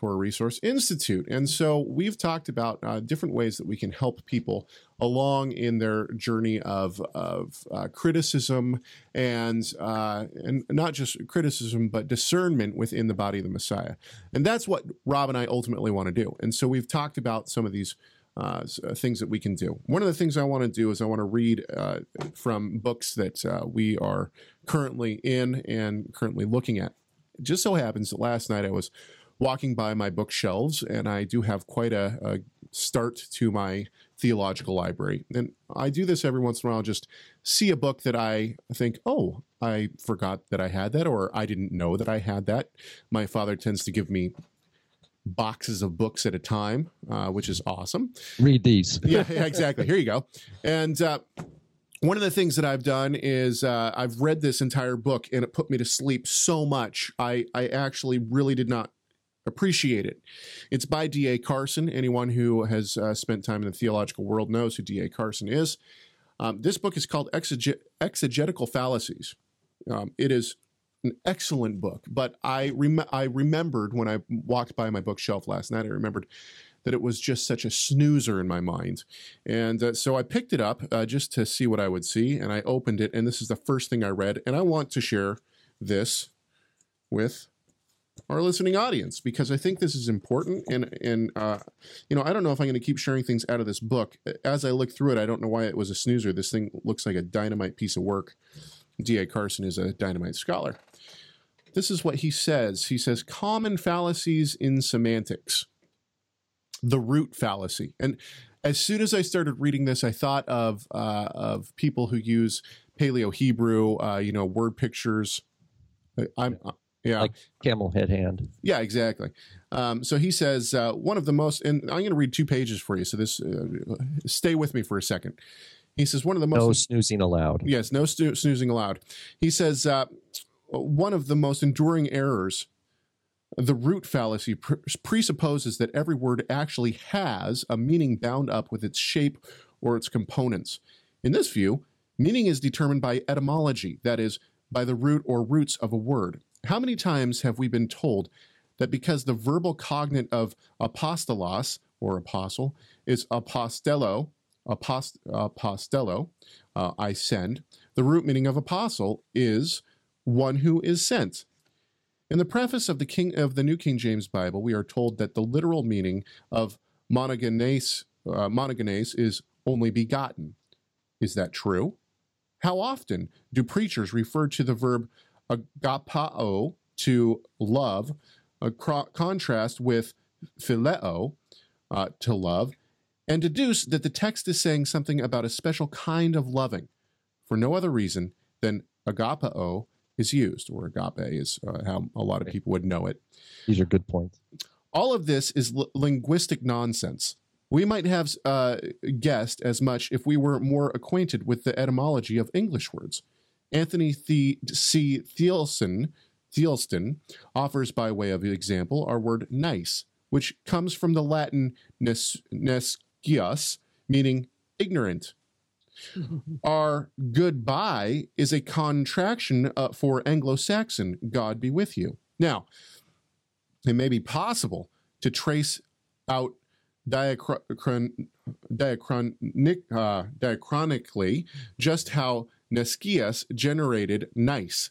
Torah Resource Institute. And so we've talked about uh, different ways that we can help people along in their journey of, of uh, criticism and, uh, and not just criticism, but discernment within the body of the Messiah. And that's what Rob and I ultimately want to do. And so we've talked about some of these uh, uh, things that we can do. One of the things I want to do is I want to read uh, from books that uh, we are currently in and currently looking at. Just so happens that last night I was walking by my bookshelves and I do have quite a, a start to my theological library. And I do this every once in a while, just see a book that I think, oh, I forgot that I had that, or I didn't know that I had that. My father tends to give me boxes of books at a time, uh, which is awesome Read these. yeah, exactly. Here you go. And uh, one of the things that I've done is uh, I've read this entire book and it put me to sleep so much. I, I actually really did not appreciate it. It's by D.A. Carson. Anyone who has uh, spent time in the theological world knows who D.A. Carson is. Um, this book is called Exege- Exegetical Fallacies. Um, it is an excellent book, but I rem- I remembered when I walked by my bookshelf last night. I remembered that it was just such a snoozer in my mind, and uh, so I picked it up uh, just to see what I would see, and I opened it, and this is the first thing I read, and I want to share this with our listening audience because I think this is important. And and uh, you know, I don't know if I'm going to keep sharing things out of this book. As I look through it, I don't know why it was a snoozer. This thing looks like a dynamite piece of work. D.A. Carson is a dynamite scholar. This is what he says. He says common fallacies in semantics. The root fallacy. And as soon as I started reading this, I thought of uh, of people who use Paleo Hebrew, uh, you know, word pictures. I'm yeah. Like camel head hand. Yeah, exactly. Um, so he says uh, one of the most, and I'm going to read two pages for you. So this, uh, stay with me for a second. He says one of the most. No snoozing allowed. Yes, no stu- snoozing allowed. He says uh, one of the most enduring errors, the root fallacy pre- presupposes that every word actually has a meaning bound up with its shape or its components. In this view, meaning is determined by etymology, that is, by the root or roots of a word. How many times have we been told that because the verbal cognate of apostolos or apostle is apostello, apost, apostello, uh, I send, the root meaning of apostle is one who is sent. In the preface of the King of the New King James Bible, we are told that the literal meaning of monogenes, uh, monogenes is only begotten. Is that true? How often do preachers refer to the verb agapao to love, a cro- contrast with phileo uh, to love, and deduce that the text is saying something about a special kind of loving for no other reason than agapao is used, or agape is uh, how a lot of people would know it. These are good points. All of this is l- linguistic nonsense. We might have uh, guessed as much if we were more acquainted with the etymology of English words. Anthony the- C. Thielson, Thielston offers, by way of example, our word nice, which comes from the Latin nes- nescius, meaning ignorant. our goodbye is a contraction uh, for Anglo Saxon, God be with you. Now, it may be possible to trace out diachron- diachronic, uh, diachronically just how Nescius generated nice.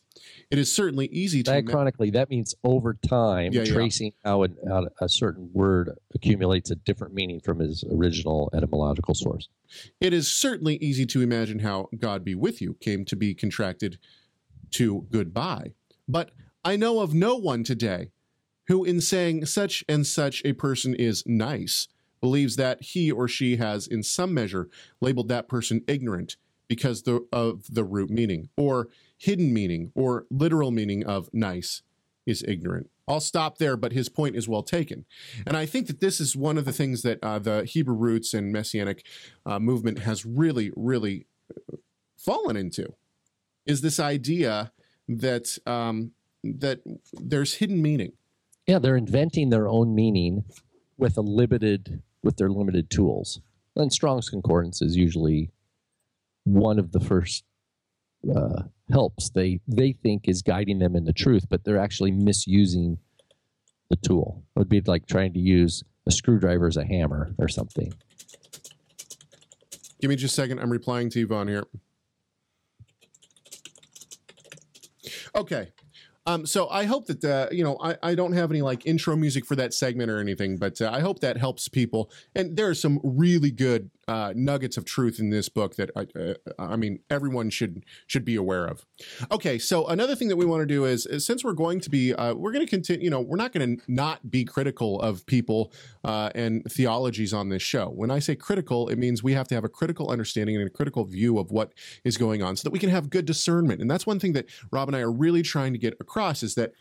It is certainly easy to Diachronically, that means over time, Yeah, yeah. tracing how, an, how a certain word accumulates a different meaning from its original etymological source. it is certainly easy to imagine how God be with you came to be contracted to goodbye. But I know of no one today who, in saying such and such a person is nice, believes that he or she has, in some measure, labeled that person ignorant because the, of the root meaning, or hidden meaning, or literal meaning of nice is ignorant. I'll stop there, but his point is well taken. And I think that this is one of the things that uh, the Hebrew roots and Messianic uh, movement has really, really uh, fallen into is this idea that um, that there's hidden meaning. Yeah, they're inventing their own meaning with a limited with their limited tools. And Strong's Concordance is usually one of the first uh, helps they they think is guiding them in the truth, but they're actually misusing the tool. It would be like trying to use a screwdriver as a hammer or something. Give me just a second. I'm replying to Yvonne here. Okay. Um, so I hope that uh, you know I, I don't have any like intro music for that segment or anything, but uh, I hope that helps people. And there are some really good uh, nuggets of truth in this book that I, uh, I mean everyone should should be aware of. Okay, so another thing that we want to do is, is since we're going to be uh, we're going to continue. You know, we're not going to not be critical of people uh, and theologies on this show. When I say critical, it means we have to have a critical understanding and a critical view of what is going on, so that we can have good discernment. And that's one thing that Rob and I are really trying to get across is that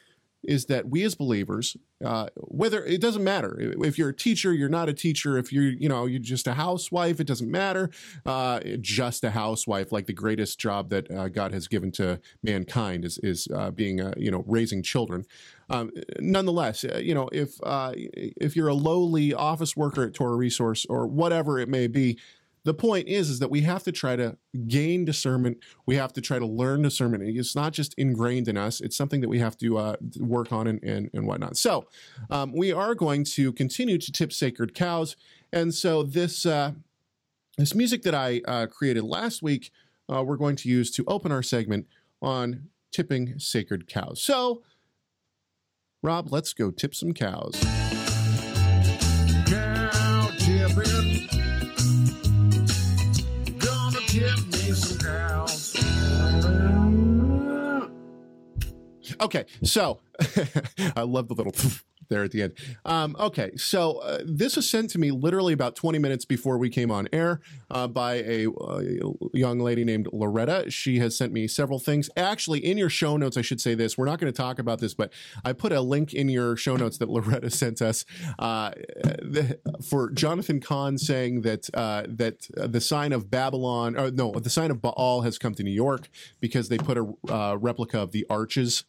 is that we as believers, uh, whether it doesn't matter if you're a teacher, you're not a teacher, if you're you know you're just a housewife, it doesn't matter. Uh, just a housewife, like the greatest job that uh, God has given to mankind is is uh, being uh, you know raising children. Um, nonetheless, uh, you know if if you're a lowly office worker at Torah Resource or whatever it may be, the point is is that we have to try to gain discernment. We have to try to learn discernment. It's not just ingrained in us. It's something that we have to uh, work on and, and, and whatnot. So um, we are going to continue to tip sacred cows. And so this uh, this music that i uh, created last week uh, we're going to use to open our segment on tipping sacred cows. So rob let's go tip some cows. Cow tipping. Okay, so I love the little there at the end. Um, okay, so uh, this was sent to me literally about 20 minutes before we came on air uh, by a uh, young lady named Loretta. She has sent me several things. Actually, in your show notes, I should say this. We're not going to talk about this, but I put a link in your show notes that Loretta sent us uh, the, for Jonathan Cahn saying that uh, that the sign of Babylon, or no, the sign of Baal has come to New York because they put a uh, replica of the arches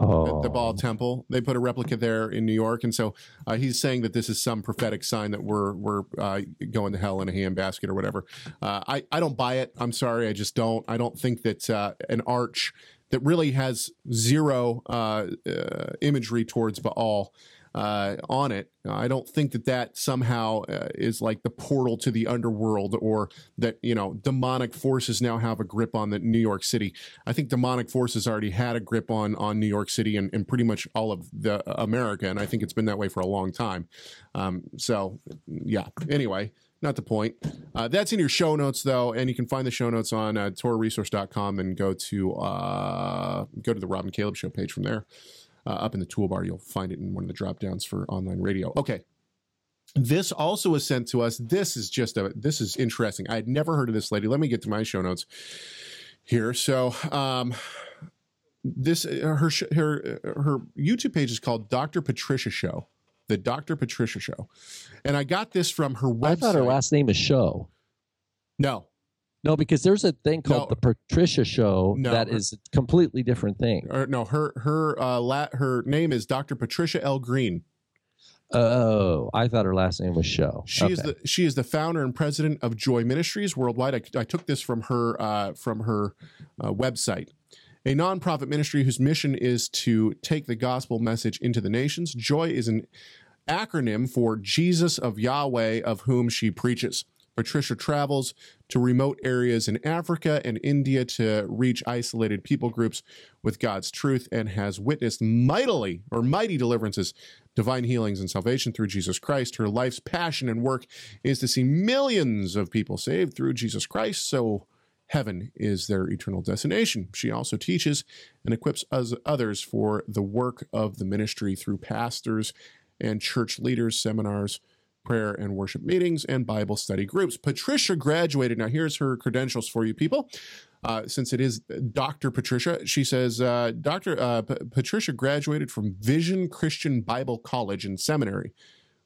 Oh, the Baal Temple. They put a replica there in New York, and so uh, he's saying that this is some prophetic sign that we're we're uh, going to hell in a handbasket or whatever. Uh, I I don't buy it. I'm sorry, I just don't. I don't think that uh, an arch that really has zero uh, uh, imagery towards Baal. Uh, on it, I don't think that that somehow uh, is like the portal to the underworld, or that you know demonic forces now have a grip on the New York City. I think demonic forces already had a grip on on New York City and, and pretty much all of the America, and I think it's been that way for a long time. Um, so, yeah. Anyway, not the point. Uh, that's in your show notes though, and you can find the show notes on uh, TorahResource.com and go to uh, go to the Rob and Caleb Show page from there. Uh, up in the toolbar, you'll find it in one of the drop downs for online radio. Okay. This also was sent to us. This is just a this is interesting. I had never heard of this lady. Let me get to my show notes here. So, um, this uh, her her uh, her YouTube page is called Dr. Patricia Show, the Dr. Patricia Show, and I got this from her website. I thought her last name is Show. no, No, because there's a thing called No. the Patricia Show No, that her- is a completely different thing. or no, her her uh, la- her name is Dr. Patricia L. Green. Oh, I thought her last name was Show. She is the she is the founder and president of Joy Ministries worldwide. I, I took this from her uh, from her uh, website. A nonprofit ministry whose mission is to take the gospel message into the nations. Joy is an acronym for Jesus of Yahweh, of whom she preaches. Patricia travels to remote areas in Africa and India to reach isolated people groups with God's truth and has witnessed mightily or mighty deliverances, divine healings, and salvation through Jesus Christ. Her life's passion and work is to see millions of people saved through Jesus Christ. So, heaven is their eternal destination. She also teaches and equips others for the work of the ministry through pastors and church leaders, seminars, prayer and worship meetings, and Bible study groups. Patricia graduated. Now, here's her credentials for you people. Uh, since it is Dr. Patricia, she says, uh, Dr. Uh, P- Patricia graduated from Vision Christian Bible College and Seminary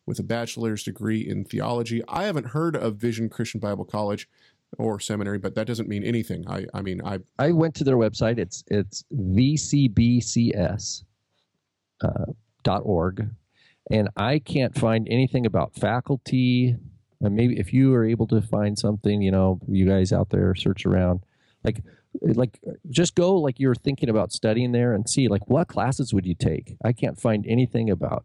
with a bachelor's degree in theology. I haven't heard of Vision Christian Bible College or seminary, but that doesn't mean anything. I, I mean, I I went to their website. It's it's vcbcs uh, dot org, and I can't find anything about faculty. And maybe if you are able to find something, you know, you guys out there search around, like like just go like you're thinking about studying there and see like what classes would you take. I can't find anything about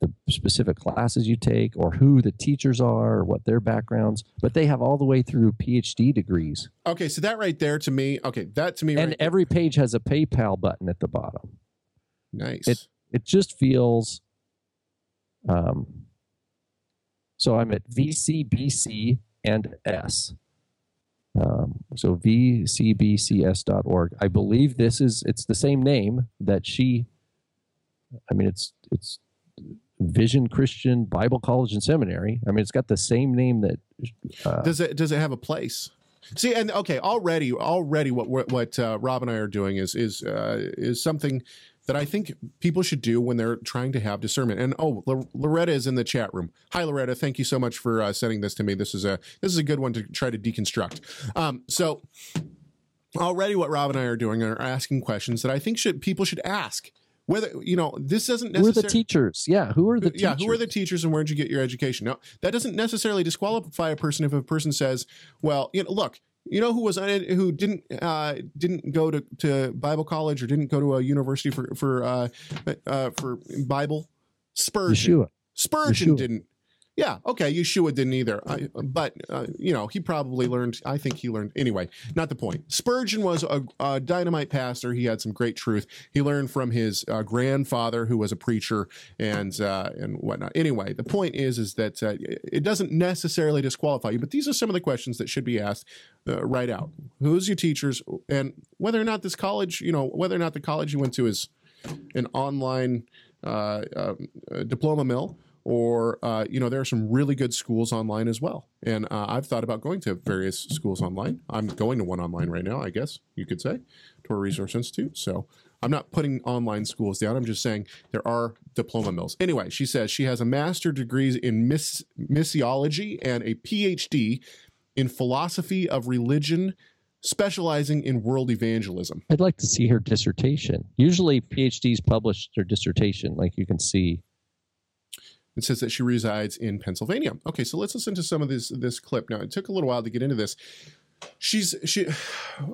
the specific classes you take or who the teachers are or what their backgrounds, but they have all the way through PhD degrees. okay. So that right there to me, okay, that to me, and right, every page has a PayPal button at the bottom. nice. It it just feels. Um, so I'm at VCBC and S. Um, so vcbcs.org. I believe this is it's the same name that she. I mean, it's it's Vision Christian Bible College and Seminary. I mean, it's got the same name that. Uh, does it does it have a place see and okay already already what what, uh, rob and i are doing is is uh, is something that I think people should do when they're trying to have discernment. And oh, L- Loretta is in the chat room. Hi, Loretta. Thank you so much for uh, sending this to me. This is a this is a good one to try to deconstruct. Um, so already, what Rob and I are doing are asking questions that I think should people should ask. Whether you know this doesn't Who are the teachers? Yeah, who are the yeah, teachers? who are the teachers and where did you get your education? Now, that doesn't necessarily disqualify a person if a person says, "Well, you know, look, you know who was who didn't uh, didn't go to, to Bible college or didn't go to a university for for uh, uh, for Bible Spurgeon. Yeshua. Spurgeon Yeshua. didn't. Yeah, okay, Yeshua didn't either. I, but uh, you know, he probably learned. I think he learned anyway. Not the point. Spurgeon was a, a dynamite pastor. He had some great truth. He learned from his uh, grandfather, who was a preacher, and uh, and whatnot. Anyway, the point is, is that uh, it doesn't necessarily disqualify you. But these are some of the questions that should be asked uh, right out. Who's your teachers, and whether or not this college, you know, whether or not the college you went to is an online uh, um, diploma mill or uh, you know there are some really good schools online as well. And uh, i've thought about going to various schools online. I'm going to one online right now i guess you could say torah resource institute. So i'm not putting online schools down. I'm just saying there are diploma mills. Anyway she says she has a master degrees in miss- missiology and a phd in philosophy of religion specializing in world evangelism. I'd like to see her dissertation. Usually, PhDs publish their dissertation, like you can see. Says that she resides in Pennsylvania. Okay, so let's listen to some of this this clip. Now, it took a little while to get into this. She's she.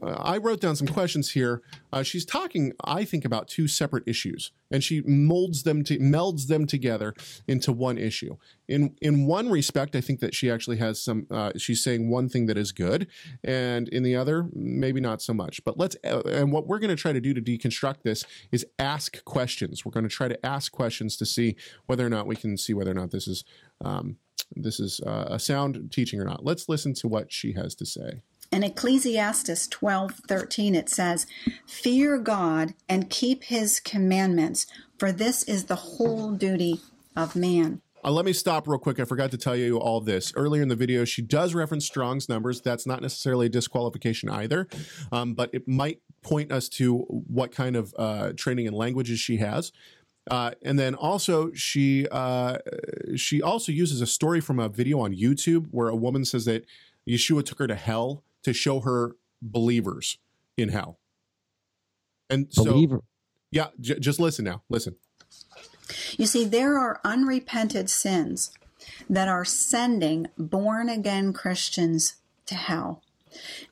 I wrote down some questions here. Uh, she's talking, I think, about two separate issues, and she molds them to melds them together into one issue. In in one respect, I think that she actually has some. Uh, she's saying one thing that is good, and in the other, maybe not so much. But let's. Uh, and what we're going to try to do to deconstruct this is ask questions. We're going to try to ask questions to see whether or not we can see whether or not this is um, this is uh, a sound teaching or not. Let's listen to what she has to say. In Ecclesiastes twelve thirteen, it says, Fear God and keep his commandments, for this is the whole duty of man. Uh, let me stop real quick. I forgot to tell you all this earlier in the video. She does reference Strong's numbers. That's not necessarily a disqualification either, um, but it might point us to what kind of uh, training in languages she has. Uh, and then also she uh, she also uses a story from a video on YouTube where a woman says that Yeshua took her to hell to show her believers in hell. And so, Believer. yeah, j- just listen now. Listen. You see, there are unrepented sins that are sending born again Christians to hell.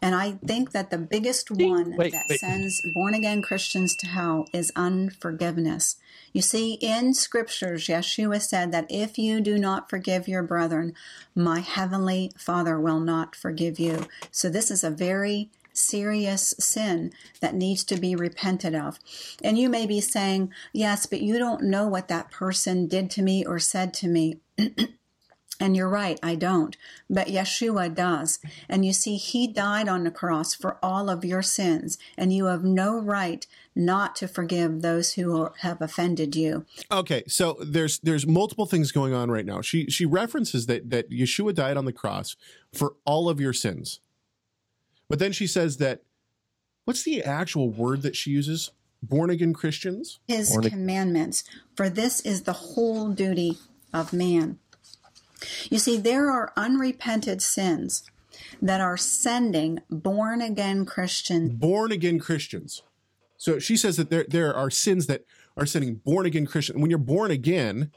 And I think that the biggest one wait, that wait. sends born again Christians to hell is unforgiveness. You see, in scriptures, Yeshua said that if you do not forgive your brethren, my heavenly Father will not forgive you. So this is a very serious sin that needs to be repented of. And you may be saying, yes, but you don't know what that person did to me or said to me. And you're right, I don't. But Yeshua does. And you see, he died on the cross for all of your sins, and you have no right not to forgive those who have offended you. Okay, so there's there's multiple things going on right now. She she references that that Yeshua died on the cross for all of your sins. But then she says that what's the actual word that she uses? Born again Christians? His Born ag- commandments, for this is the whole duty of man. You see, there are unrepented sins that are sending born again Christians Born again Christians. So she says that there there are sins that are sending born again Christians. When you're born again,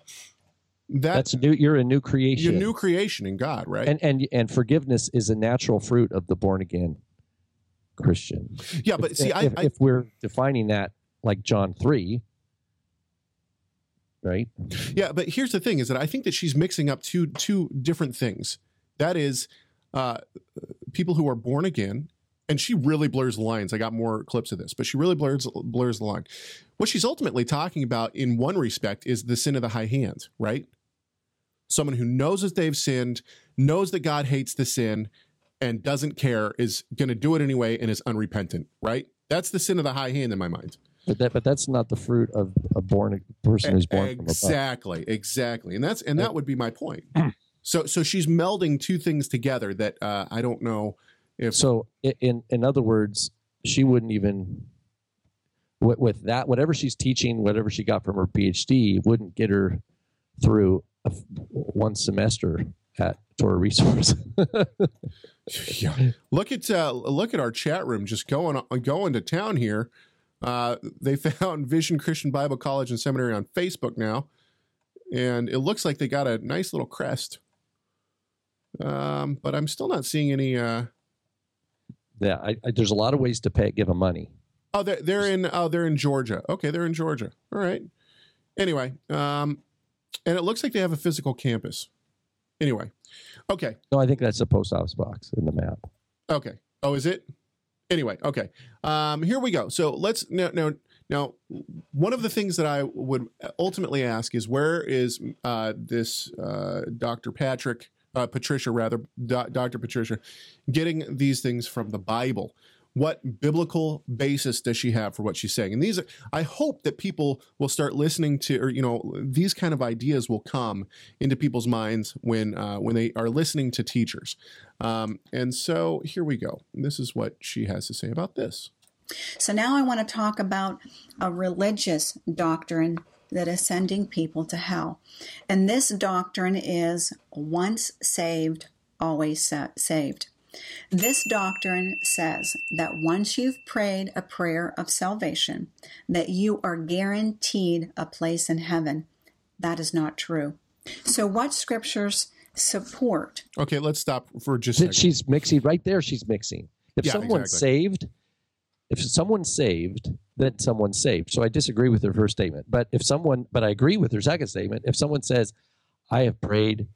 that, That's new. You're a new creation. you're a new creation in God, right? and and and forgiveness is a natural fruit of the born again Christian. yeah, but if, see, I, if, I if we're defining that like John three, right? Yeah, but here's the thing: is that I think that she's mixing up two two different things. That is, uh, people who are born again, and she really blurs the lines. I got more clips of this, but she really blurs blurs the line. What she's ultimately talking about, in one respect, is the sin of the high hand, right? Someone who knows that they've sinned, knows that God hates the sin, and doesn't care, is going to do it anyway, and is unrepentant, right? That's the sin of the high hand in my mind. But that but that's not the fruit of a born person who's born exactly exactly and that's and that would be my point so so she's melding two things together that uh, i don't know if So in in other words, she wouldn't even with, with that, whatever she's teaching, whatever she got from her PhD, wouldn't get her through a one semester at Torah Resource. yeah. Look at uh, look at our chat room just going going to town here. Uh, they found Vision Christian Bible College and Seminary on Facebook now, and it looks like they got a nice little crest. Um, but I'm still not seeing any. Uh... Yeah, I, I, there's a lot of ways to pay give them money. Oh, they're, they're in. Oh, they're in Georgia. Okay, they're in Georgia. All right. Anyway, um, and it looks like they have a physical campus. Anyway, okay. No, I think that's the post office box in the map. Okay. Oh, is it? Anyway, okay. Um, here we go. So let's now now now one of the things that I would ultimately ask is where is uh, this uh, Dr. Patrick uh, Patricia rather Do- Dr. Patricia getting these things from the Bible? What biblical basis does she have for what she's saying? And these are i hope that people will start listening to or you know these kind of ideas will come into people's minds when uh, when they are listening to teachers. Um, and so here we go. This is what she has to say about this. So now i want to talk about a religious doctrine that is sending people to hell. And this doctrine is once saved always saved this doctrine says that once you've prayed a prayer of salvation, that you are guaranteed a place in heaven. That is not true. So, what scriptures support? Okay, let's stop for just. A second. she's mixing right there. She's mixing. If yeah, someone's exactly. saved, if someone's saved, then someone's saved. So I disagree with her first statement. But if someone, but I agree with her second statement. If someone says, "I have prayed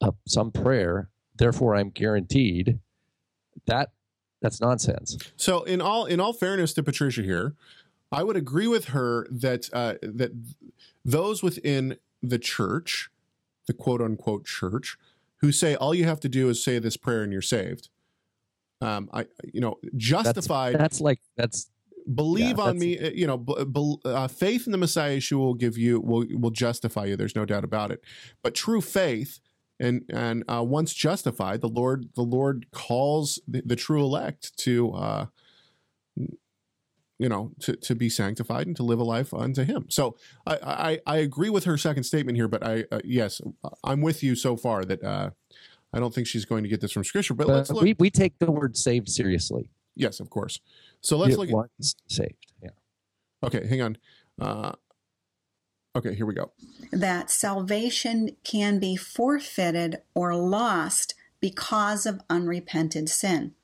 uh, some prayer therefore I'm guaranteed. That that's nonsense. So in all in all fairness to Patricia here, I would agree with her that uh, that those within the church, the quote unquote church, who say all you have to do is say this prayer and you're saved. Um, I you know justified. That's, that's like that's believe yeah, on me uh, you know b- b- uh, faith in the messiah yeshua will give you will will justify you there's no doubt about it but true faith and and uh, once justified, the Lord the Lord calls the, the true elect to uh, you know to, to be sanctified and to live a life unto Him. So I I, I agree with her second statement here, but I uh, yes I'm with you so far that uh, I don't think she's going to get this from Scripture. But let's look. We we take the word saved seriously. Yes, of course. So let's it look at saved. Yeah. Okay, hang on. Okay, here we go. That salvation can be forfeited or lost because of unrepented sin.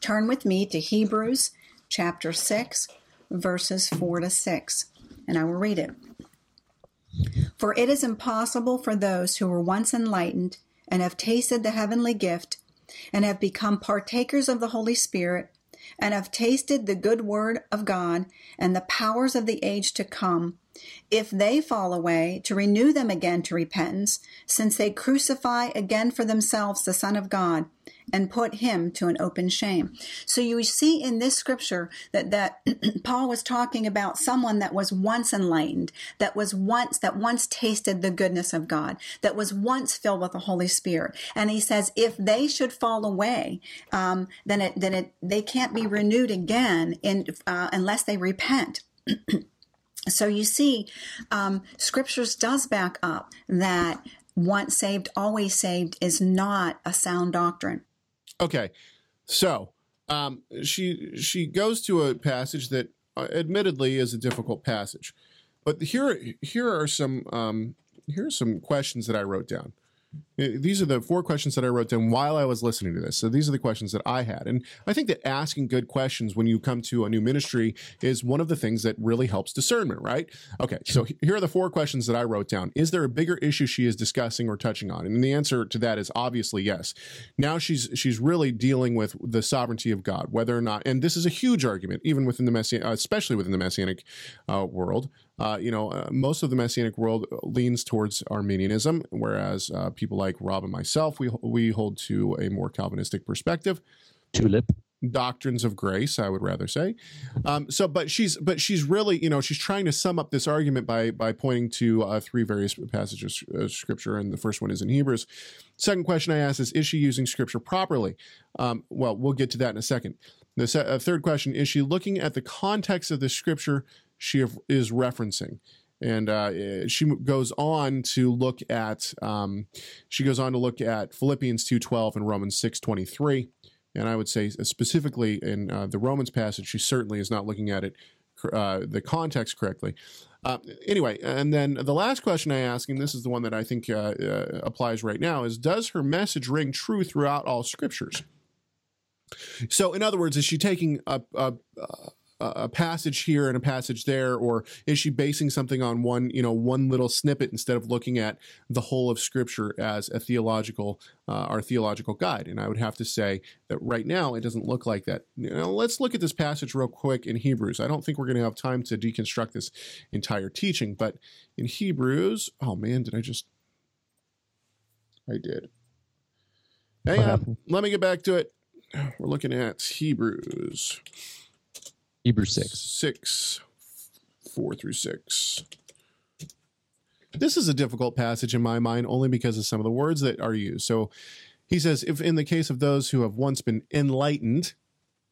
Turn with me to Hebrews chapter 6, verses 4 to 6, and I will read it. For it is impossible for those who were once enlightened and have tasted the heavenly gift and have become partakers of the Holy Spirit and have tasted the good word of God and the powers of the age to come if they fall away, to renew them again to repentance, since they crucify again for themselves the Son of God and put him to an open shame. So you see in this scripture that, that Paul was talking about someone that was once enlightened, that was once, that once tasted the goodness of God, that was once filled with the Holy Spirit. And he says, if they should fall away, um, then it, then it, they can't be renewed again in, uh, unless they repent. So you see, um, scriptures does back up that once saved, always saved is not a sound doctrine. Okay, so um, she she goes to a passage that, uh, admittedly, is a difficult passage, but here here are some um, here are some questions that I wrote down. These are the four questions that I wrote down while I was listening to this. So these are the questions that I had. And I think that asking good questions when you come to a new ministry is one of the things that really helps discernment, right? Okay, so here are the four questions that I wrote down. Is there a bigger issue she is discussing or touching on? And the answer to that is obviously yes. Now she's she's really dealing with the sovereignty of God, whether or not, and this is a huge argument, even within the messianic, especially within the messianic uh, world, uh, you know, uh, most of the Messianic world leans towards Arminianism, whereas uh, people like Rob and myself, we we hold to a more Calvinistic perspective. Tulip doctrines of grace, I would rather say. Um, so, but she's but she's really, you know, she's trying to sum up this argument by by pointing to uh, three various passages of scripture, and the first one is in Hebrews. Second question I asked is: Is she using scripture properly? Um, well, we'll get to that in a second. The uh, third question is she looking at the context of the scripture she is referencing? And uh, eh, she goes on to look at um, she goes on to look at Philippians two twelve and Romans six twenty three, and I would say specifically in uh, the Romans passage, she certainly is not looking at it uh, the context correctly. Uh, anyway, and then the last question I ask, and this is the one that I think uh, uh, applies right now, is Does her message ring true throughout all scriptures? So, in other words, is she taking a, a, a passage here and a passage there, or is she basing something on one, you know, one little snippet instead of looking at the whole of Scripture as a theological, uh, our theological guide? And I would have to say that right now it doesn't look like that. You know, let's look at this passage real quick in Hebrews. I don't think we're going to have time to deconstruct this entire teaching, but in Hebrews, oh man, did I just? I did. Hang on, let me get back to it. We're looking at Hebrews Hebrews 6. six, four through six. This is a difficult passage in my mind only because of some of the words that are used. So he says, if in the case of those who have once been enlightened,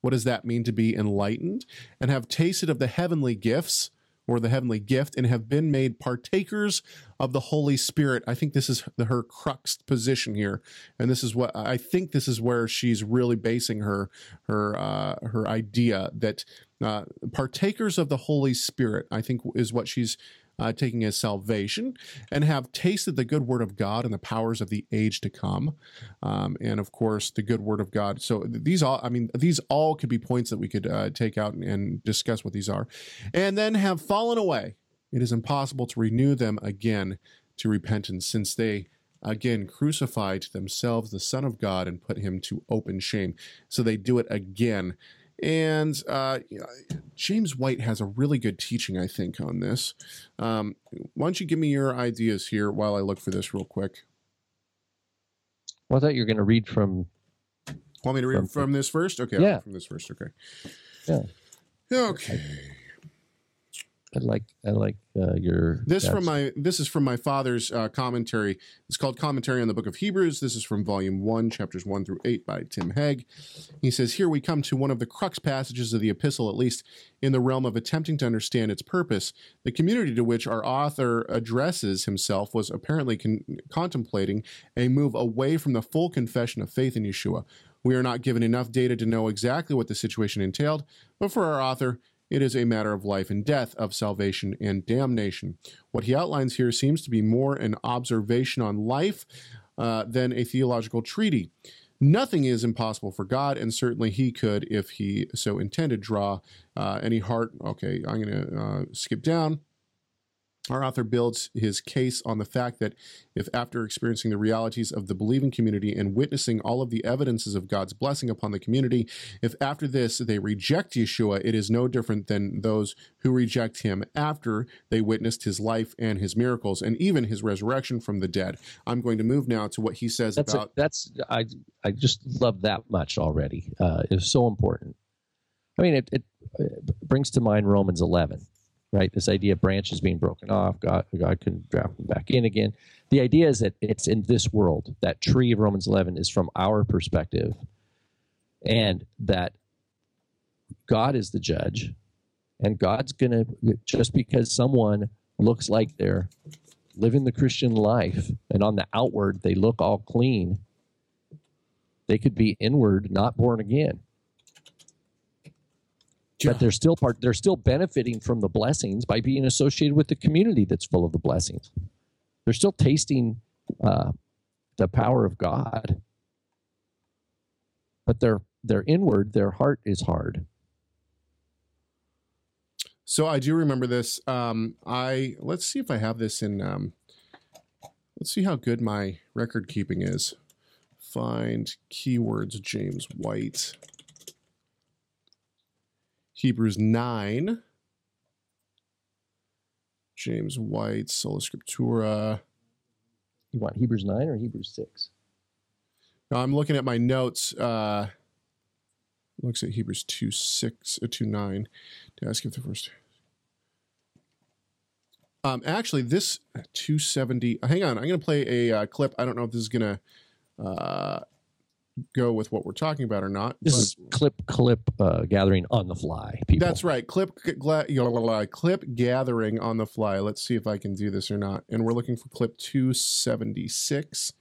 what does that mean to be enlightened? And have tasted of the heavenly gifts or the heavenly gift and have been made partakers of the Holy Spirit. I think this is the, her crux position here. And this is what I think this is where she's really basing her her uh, her idea that uh, partakers of the Holy Spirit, I think, is what she's uh, taking as salvation, and have tasted the good word of God and the powers of the age to come, um, and of course the good word of God. So these all, I mean, these all could be points that we could uh, take out and, and discuss what these are, and then have fallen away. It is impossible to renew them again to repentance, since they again crucified themselves the Son of God and put him to open shame. So they do it again. And uh, James White has a really good teaching, I think, on this. Um, why don't you give me your ideas here while I look for this real quick? Well, I thought you were going to read from. Want me to read From- from, this first? Okay, Yeah. from this first. Okay. Yeah. Okay. I like I like uh, your This from my this is from my father's uh, commentary. It's called Commentary on the Book of Hebrews. This is from Volume One, chapters one through eight, by Tim Hegg. He says, "Here we come to one of the crux passages of the epistle, at least in the realm of attempting to understand its purpose. The community to which our author addresses himself was apparently con- contemplating a move away from the full confession of faith in Yeshua. We are not given enough data to know exactly what the situation entailed, but for our author." It is a matter of life and death, of salvation and damnation. What he outlines here seems to be more an observation on life uh, than a theological treaty. Nothing is impossible for God, and certainly He could, if He so intended, draw uh, any heart. Okay, I'm going to uh, skip down. Our author builds his case on the fact that if, after experiencing the realities of the believing community and witnessing all of the evidences of God's blessing upon the community, if after this they reject Yeshua, it is no different than those who reject him after they witnessed his life and his miracles and even his resurrection from the dead. I'm going to move now to what he says That's a, about. that's I I just love that much already. Uh, it's so important. I mean, it, it, it brings to mind Romans 11, right? This idea of branches being broken off, God God can drop them back in again. The idea is that it's in this world. That tree of Romans 11 is from our perspective, and that God is the judge, and God's gonna just because someone looks like they're living the Christian life, and on the outward they look all clean they could be inward, not born again. But they're still part. They're still benefiting from the blessings by being associated with the community that's full of the blessings. They're still tasting uh, the power of God, but they're they're inward. Their heart is hard. So I do remember this. Um, I let's see if I have this in. Um, let's see how good my record keeping is. Find keywords. James White. Hebrews nine. James White Sola Scriptura. You want Hebrews nine or Hebrews six? Now I'm looking at my notes. Uh, looks at Hebrews two six uh, two nine. Did I skip the first? Um, actually, this 270. Hang on, I'm going to play a uh, clip. I don't know if this is going to uh, go with what we're talking about or not. This is clip clip uh, gathering on the fly. People. That's right. Clip gla- clip gathering on the fly. Let's see if I can do this or not. And we're looking for clip 276.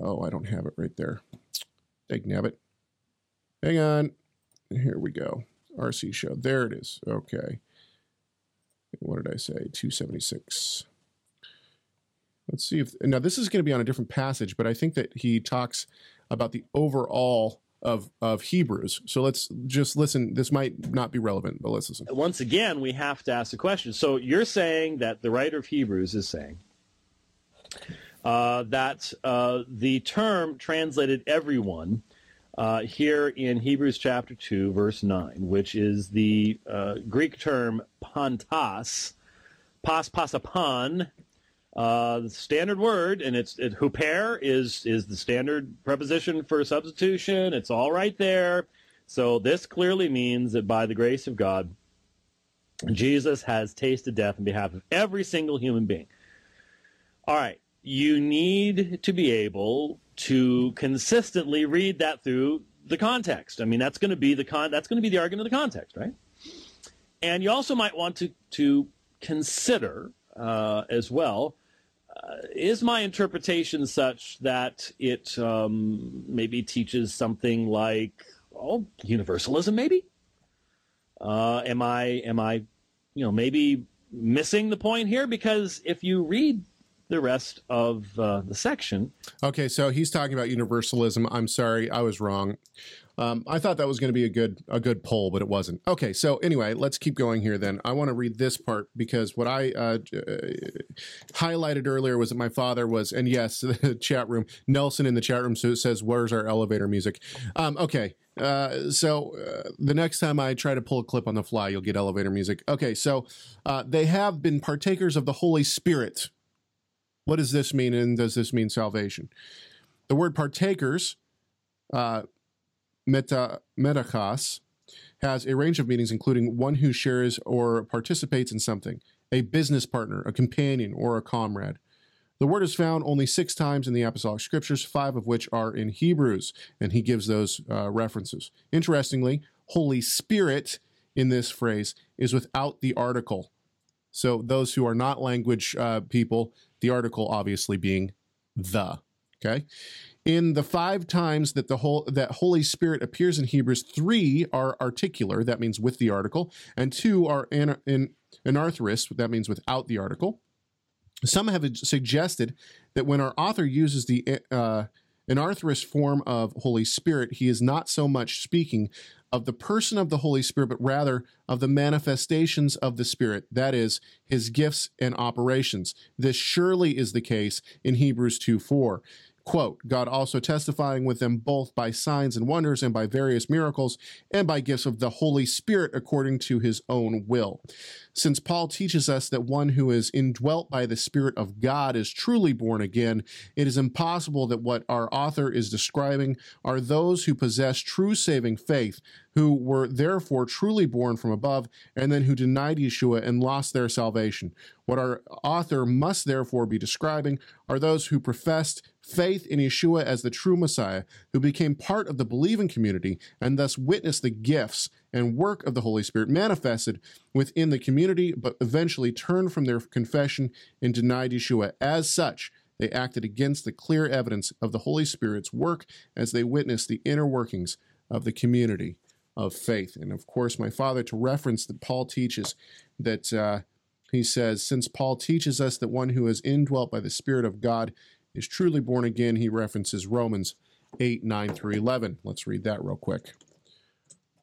Oh, I don't have it right there. Nabbit. Hang on. Here we go. RC show. There it is. Okay. What did I say? 276. Let's see if now this is going to be on a different passage, but I think that he talks about the overall of of Hebrews. So let's just listen. This might not be relevant, but let's listen. Once again, we have to ask the question. So you're saying that the writer of Hebrews is saying uh, that uh, the term translated everyone uh, here in Hebrews chapter 2, verse 9, which is the uh, Greek term pantas, pas pasapon, uh, the standard word, and it's it, huper is is the standard preposition for substitution. It's all right there. So this clearly means that by the grace of God, Jesus has tasted death on behalf of every single human being. All right, you need to be able to consistently read that through the context. I mean, that's going to be the con. That's going to be the argument of the context, right? And you also might want to to consider uh, as well. Is my interpretation such that it um, maybe teaches something like oh universalism maybe? Uh, am i am i you know maybe missing the point here? Because if you read the rest of uh, the section Okay, so he's talking about universalism. I'm sorry, I was wrong. Um, I thought that was going to be a good a good poll, but it wasn't. Okay, so anyway, let's keep going here. Then I want to read this part because what I uh, uh, highlighted earlier was that my father was, and yes, the chat room Nelson in the chat room so it says, "Where's our elevator music?" Um, okay, uh, so uh, the next time I try to pull a clip on the fly, you'll get elevator music. Okay, so uh, they have been partakers of the Holy Spirit. What does this mean, and does this mean salvation? The word partakers, uh, meta metochos, has a range of meanings, including one who shares or participates in something, a business partner, a companion, or a comrade. The word is found only six times in the Apostolic Scriptures, five of which are in Hebrews, and he gives those uh, references. Interestingly, Holy Spirit in this phrase is without the article. So, those who are not language uh, people, the article obviously being the. Okay. In the five times that the whole that Holy Spirit appears in Hebrews, three are articular, that means with the article, and two are in, in anarthrous, that means without the article. Some have suggested that when our author uses the uh, anarthrous form of Holy Spirit, he is not so much speaking of the person of the Holy Spirit, but rather of the manifestations of the Spirit, that is, his gifts and operations. This surely is the case in Hebrews 2 4. Quote, God also testifying with them both by signs and wonders and by various miracles and by gifts of the Holy Spirit according to his own will. Since Paul teaches us that one who is indwelt by the Spirit of God is truly born again, it is impossible that what our author is describing are those who possess true saving faith, who were therefore truly born from above, and then who denied Yeshua and lost their salvation. What our author must therefore be describing are those who professed faith in Yeshua as the true Messiah, who became part of the believing community and thus witnessed the gifts and work of the Holy Spirit manifested within the community, but eventually turned from their confession and denied Yeshua. As such, they acted against the clear evidence of the Holy Spirit's work as they witnessed the inner workings of the community of faith. And of course, my father, to reference that Paul teaches that uh, he says, since Paul teaches us that one who is indwelt by the Spirit of God is truly born again, he references Romans 8, 9 through 11. Let's read that real quick.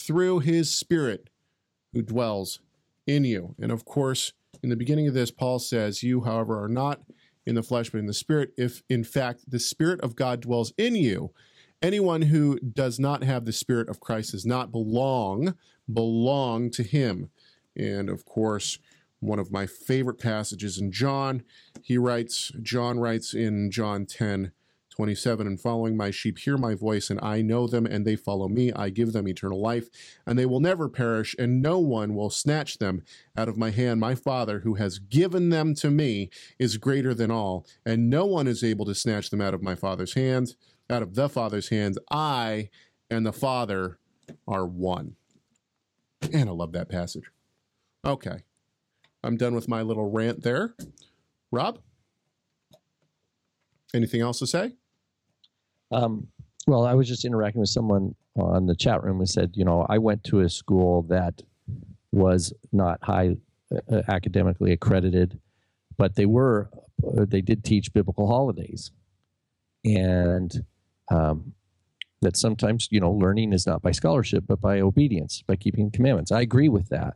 through his Spirit who dwells in you. And of course, in the beginning of this, Paul says, You, however, are not in the flesh, but in the Spirit, if in fact the Spirit of God dwells in you. Anyone who does not have the Spirit of Christ does not belong belong to Him. And of course, one of my favorite passages in John, he writes, John writes in John 10, 27 and following my sheep hear my voice and i know them and they follow me. I give them eternal life and they will never perish and no one will snatch them out of my hand. My father who has given them to me is greater than all and no one is able to snatch them out of my father's hand out of the father's hands i and the father are one. And i love that passage. Okay. I'm done with my little rant there. Rob? Anything else to say Um, well, I was just interacting with someone on the chat room who said, you know, I went to a school that was not high uh, academically accredited, but they were, uh, they did teach biblical holidays. And um, that sometimes, you know, learning is not by scholarship, but by obedience, by keeping commandments. I agree with that.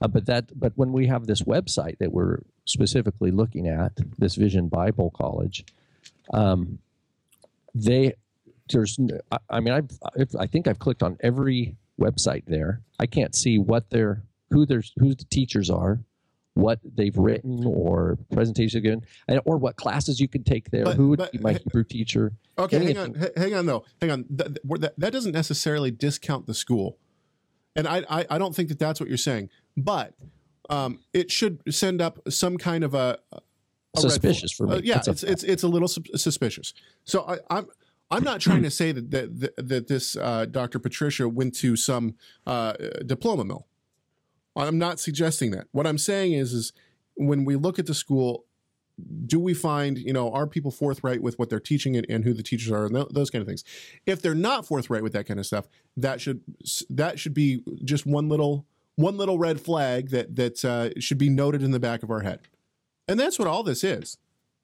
Uh, but that, but when we have this website that we're specifically looking at, this Vision Bible College, um, they there's I- I mean I've, I've I think I've clicked on every website there. I can't see what their who there's who the teachers are, what they've written or presentations given, and, or what classes you can take there. But- who would but- be my Hebrew teacher? Okay, hang Anything. on, hang on though, hang on. That, that, that doesn't necessarily discount the school, and I, I, I don't think that that's what you're saying. But um, it should send up some kind of a, Suspicious for me. Uh, yeah, It's it's, it's it's a little sus- suspicious. So I, I'm I'm not trying to say that that that, that this uh, Dr. Patricia went to some uh, diploma mill. I'm not suggesting that. What I'm saying is is when we look at the school, do we find you know are people forthright with what they're teaching and, and who the teachers are and th- those kind of things if they're not forthright with that kind of stuff that should that should be just one little one little red flag that that uh, should be noted in the back of our head and that's what all this is.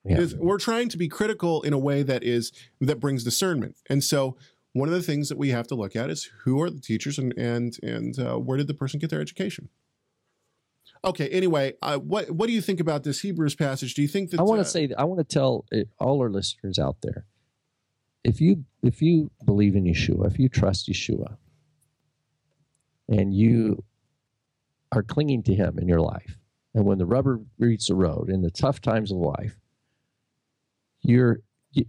Yeah. is we're trying to be critical in a way that is that brings discernment. And so one of the things that we have to look at is who are the teachers and and and uh, where did the person get their education? Okay anyway uh, what what do you think about this hebrews passage? Do you think that I want uh, to say I want to tell uh, all our listeners out there, if you if you believe in Yeshua, if you trust Yeshua, and you are clinging to Him in your life, and when the rubber meets the road in the tough times of life, you're you,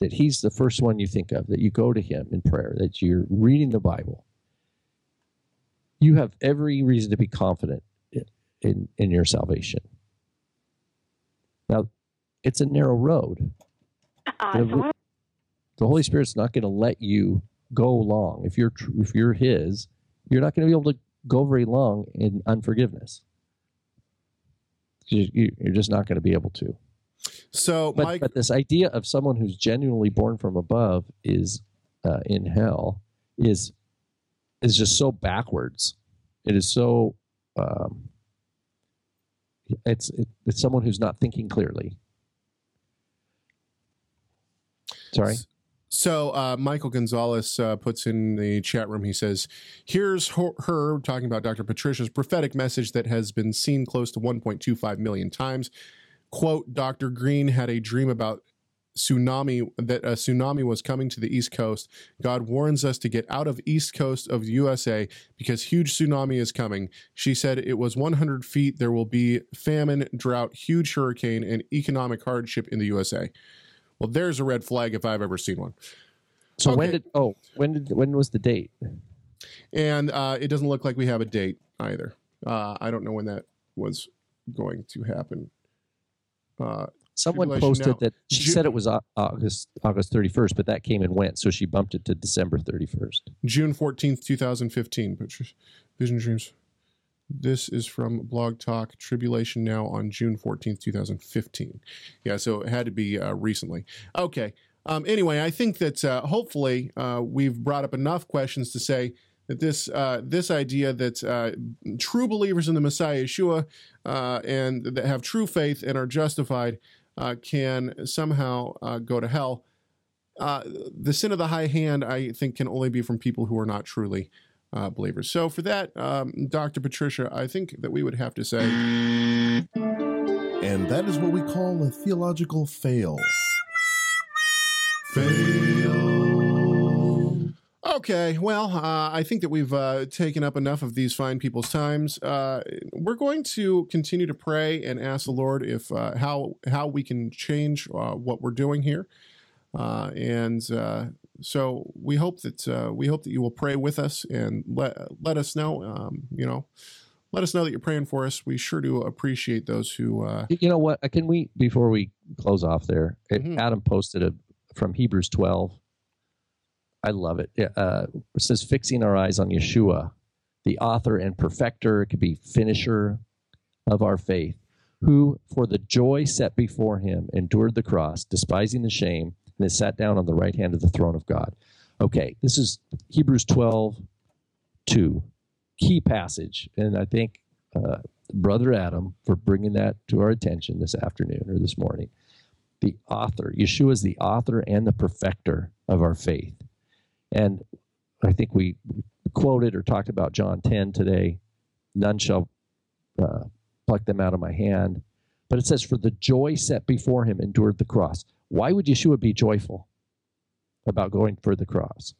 that He's the first one you think of. That you go to Him in prayer. That you're reading the Bible. You have every reason to be confident in, in, in your salvation. Now, it's a narrow road. Uh-uh, the, the Holy Spirit's not going to let you go long. If you're if you're His, you're not going to be able to go very long in unforgiveness. You- You're just not going to be able to. so But, Mike but this idea of someone who's genuinely born from above is uh, in hell is is just so backwards. It is so. Um, it's it, it's someone who's not thinking clearly. Sorry. So uh, Michael Gonzalez uh, puts in the chat room. He says, "Here's her, her talking about Dr. Patricia's prophetic message that has been seen close to 1.25 million times." Quote: Dr. Green had a dream about tsunami that a tsunami was coming to the East Coast. God warns us to get out of East Coast of USA because huge tsunami is coming. She said it was 100 feet. There will be famine, drought, huge hurricane, and economic hardship in the USA. Well, there's a red flag if I've ever seen one. So when did oh when did when was the date? And uh, it doesn't look like we have a date either. Uh, I don't know when that was going to happen. Uh, Someone posted now. that she said it was August August 31st, but that came and went, so she bumped it to December 31st. June 14th, 2015. Pictures, Vision Dreams. This is from Blog Talk. Tribulation Now on June 14th, 2015. Yeah, so it had to be uh, recently. Okay. Um, anyway, I think that uh, hopefully uh, we've brought up enough questions to say that this uh, this idea that uh, true believers in the Messiah Yeshua uh, and that have true faith and are justified can somehow go to hell. The sin of the high hand, I think, can only be from people who are not truly uh, believers. So, for that, um, Dr. Patricia, I think that we would have to say. And that is what we call a theological fail. Fail. Okay, well, uh, I think that we've uh, taken up enough of these fine people's times. Uh, we're going to continue to pray and ask the Lord if uh, how how we can change uh, what we're doing here, uh, and uh, so we hope that uh, we hope that you will pray with us and let let us know. Um, you know, let us know that you're praying for us. We sure do appreciate those who. Uh, You know what? Can we before we close off there? Mhm. Adam posted a from Hebrews 12. I love it. Uh, it says, "Fixing our eyes on Yeshua, the author and perfecter, it could be finisher of our faith, who for the joy set before him endured the cross, despising the shame, and is sat down on the right hand of the throne of God." Okay, this is Hebrews 12, 2, key passage, and I think uh, Brother Adam for bringing that to our attention this afternoon or this morning. The author, Yeshua is the author and the perfecter of our faith. And I think we quoted or talked about John 10 today. None shall uh, pluck them out of my hand. But it says, For the joy set before him endured the cross. Why would Yeshua be joyful about going for the cross?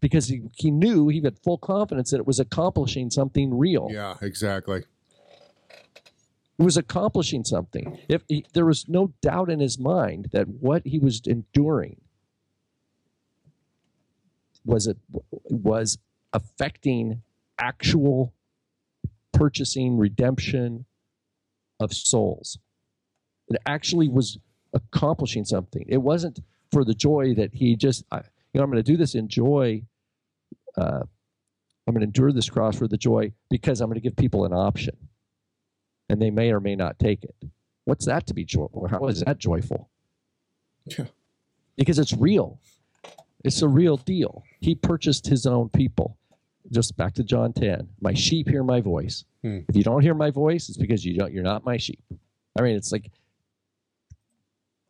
Because he, he knew, he had full confidence that it was accomplishing something real. yeah, exactly. He was accomplishing something. If he, there was no doubt in his mind that what he was enduring was it was affecting actual purchasing redemption of souls. It actually was accomplishing something. It wasn't for the joy that he just, I, you know, I'm going to do this in joy. Uh, I'm going to endure this cross for the joy because I'm going to give people an option and they may or may not take it. What's that to be joyful? How is that joyful? Yeah. Because it's real. It's a real deal. He purchased his own people. Just back to John 10. My sheep hear my voice. Hmm. If you don't hear my voice, it's because you don't you're not my sheep. I mean, it's like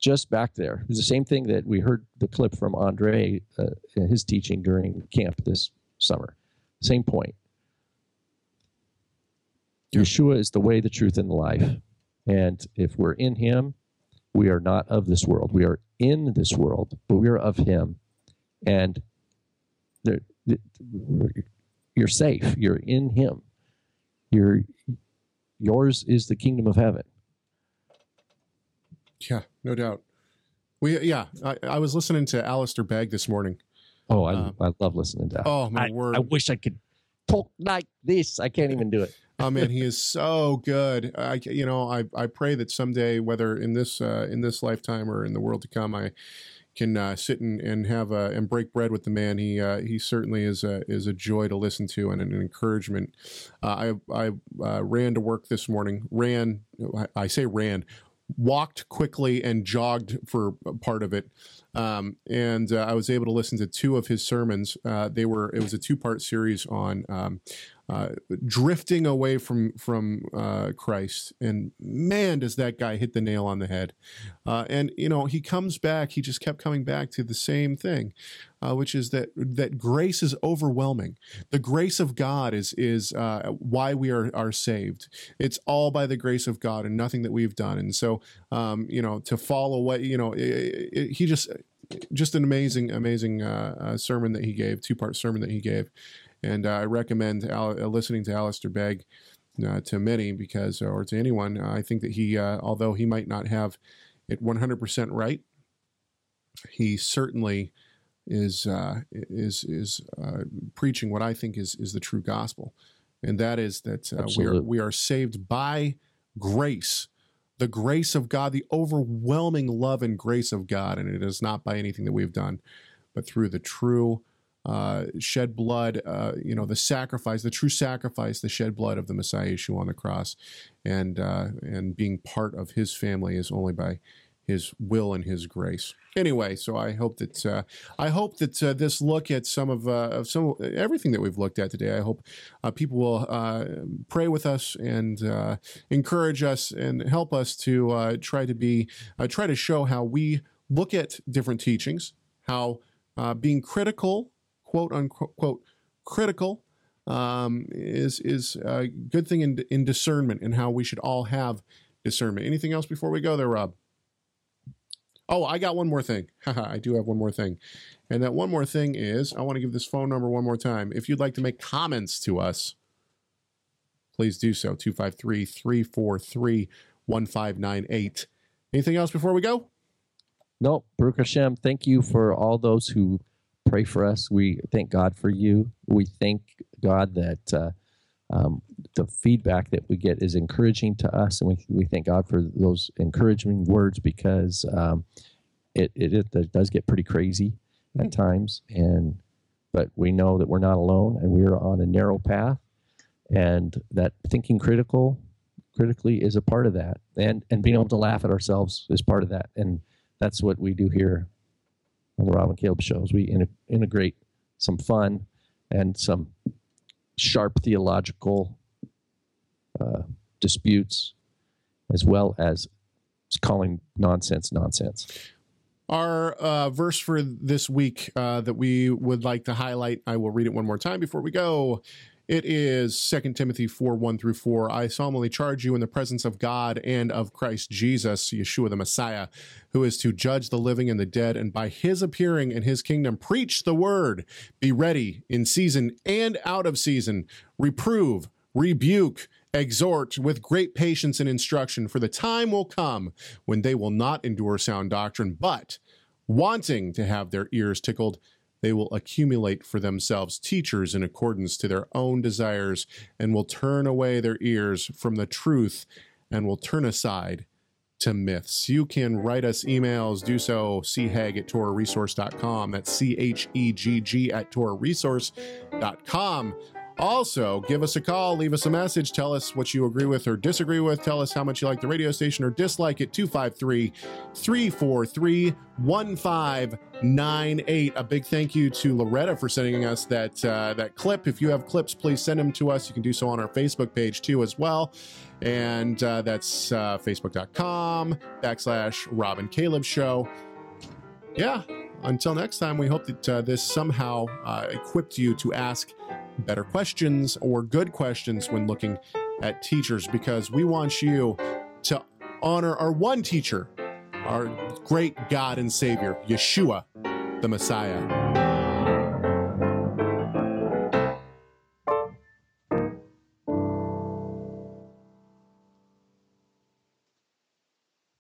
just back there. It's the same thing that we heard the clip from Andre uh, his teaching during camp this summer. Same point. Yeshua is the way, the truth, and the life. And if we're in Him, we are not of this world. We are in this world, but we are of Him. And the, the, you're safe. You're in Him. You're, yours is the kingdom of heaven. Yeah, no doubt. We yeah, I, I was listening to Alistair Begg this morning. Oh, I, Um, I love listening to that. Oh my I, word! I wish I could talk like this. I can't even do it. oh man, he is so good. I you know I I pray that someday, whether in this uh, in this lifetime or in the world to come, I can uh, sit and, and have a, and break bread with the man. He uh, he certainly is a is a joy to listen to and an encouragement. Uh, I I uh, ran to work this morning. Ran I, I say ran. Walked quickly and jogged for part of it, um, and uh, I was able to listen to two of his sermons. Uh, they were it was a two part series on um, uh, drifting away from from uh, Christ, and man, does that guy hit the nail on the head. Uh, and you know, he comes back. He just kept coming back to the same thing, uh, which is that that grace is overwhelming. The grace of God is is uh, why we are are saved. It's all by the grace of God and nothing that we've done. And so, um, you know, to fall away, you know, it, it, he just just an amazing amazing uh, uh, sermon that he gave, two part sermon that he gave, and uh, I recommend Al- uh, listening to Alistair Begg. Uh, to many because or to anyone i think that he uh, although he might not have it 100% right he certainly is uh, is is uh, preaching what I think is is the true gospel, and that is that uh, we are we are saved by grace, the grace of God, the overwhelming love and grace of God, and it is not by anything that we've done, but through the true. Uh, shed blood, uh, you know, the sacrifice, the true sacrifice, the shed blood of the Messiah Yeshua on the cross, and uh, and being part of His family is only by his will and his grace. Anyway, so I hope that uh, I hope that uh, this look at some of, uh, of some everything that we've looked at today. I hope people will pray with us and encourage us and help us to try to be try to show how we look at different teachings, how being critical, quote unquote, critical. Um, is is a good thing in in discernment and how we should all have discernment. Anything else before we go there, Rob? Oh, I got one more thing. I do have one more thing. And that one more thing is I want to give this phone number one more time. If you'd like to make comments to us, please do so. 253 343 1598. Anything else before we go? No, Baruch Hashem, thank you for all those who pray for us. We thank God for you. We thank God that uh, um, the feedback that we get is encouraging to us, and we, we thank God for those encouraging words because um, it, it, it does get pretty crazy at times, and but we know that we're not alone, and we're on a narrow path, and that thinking critical critically is a part of that, and and being able to laugh at ourselves is part of that, and that's what we do here on the Rob and Caleb shows. We in, integrate some fun and some sharp theological uh, disputes, as well as calling nonsense nonsense. Our uh, verse for this week uh, that we would like to highlight, I will read it one more time before we go. It is 2 Timothy 4 1 through 4. I solemnly charge you in the presence of God and of Christ Jesus, Yeshua the Messiah, who is to judge the living and the dead, and by his appearing in his kingdom, preach the word. Be ready in season and out of season. Reprove, rebuke, exhort with great patience and instruction, for the time will come when they will not endure sound doctrine, but wanting to have their ears tickled, they will accumulate for themselves teachers in accordance to their own desires, and will turn away their ears from the truth and will turn aside to myths. You can write us emails, do so, chegg at torahresource.com. That's C H E G G at torahresource.com. Also, give us a call, leave us a message, tell us what you agree with or disagree with, tell us how much you like the radio station or dislike it. 253 343 1598. A big thank you to Loretta for sending us that, uh, that clip. If you have clips, please send them to us. You can do so on our Facebook page too, as well. And uh, that's uh, facebook.com backslash Rob and Caleb Show. Yeah, until next time, we hope that uh, this somehow uh, equipped you to ask better questions or good questions when looking at teachers because we want you to honor our one teacher, our great God and Savior, Yeshua, the Messiah.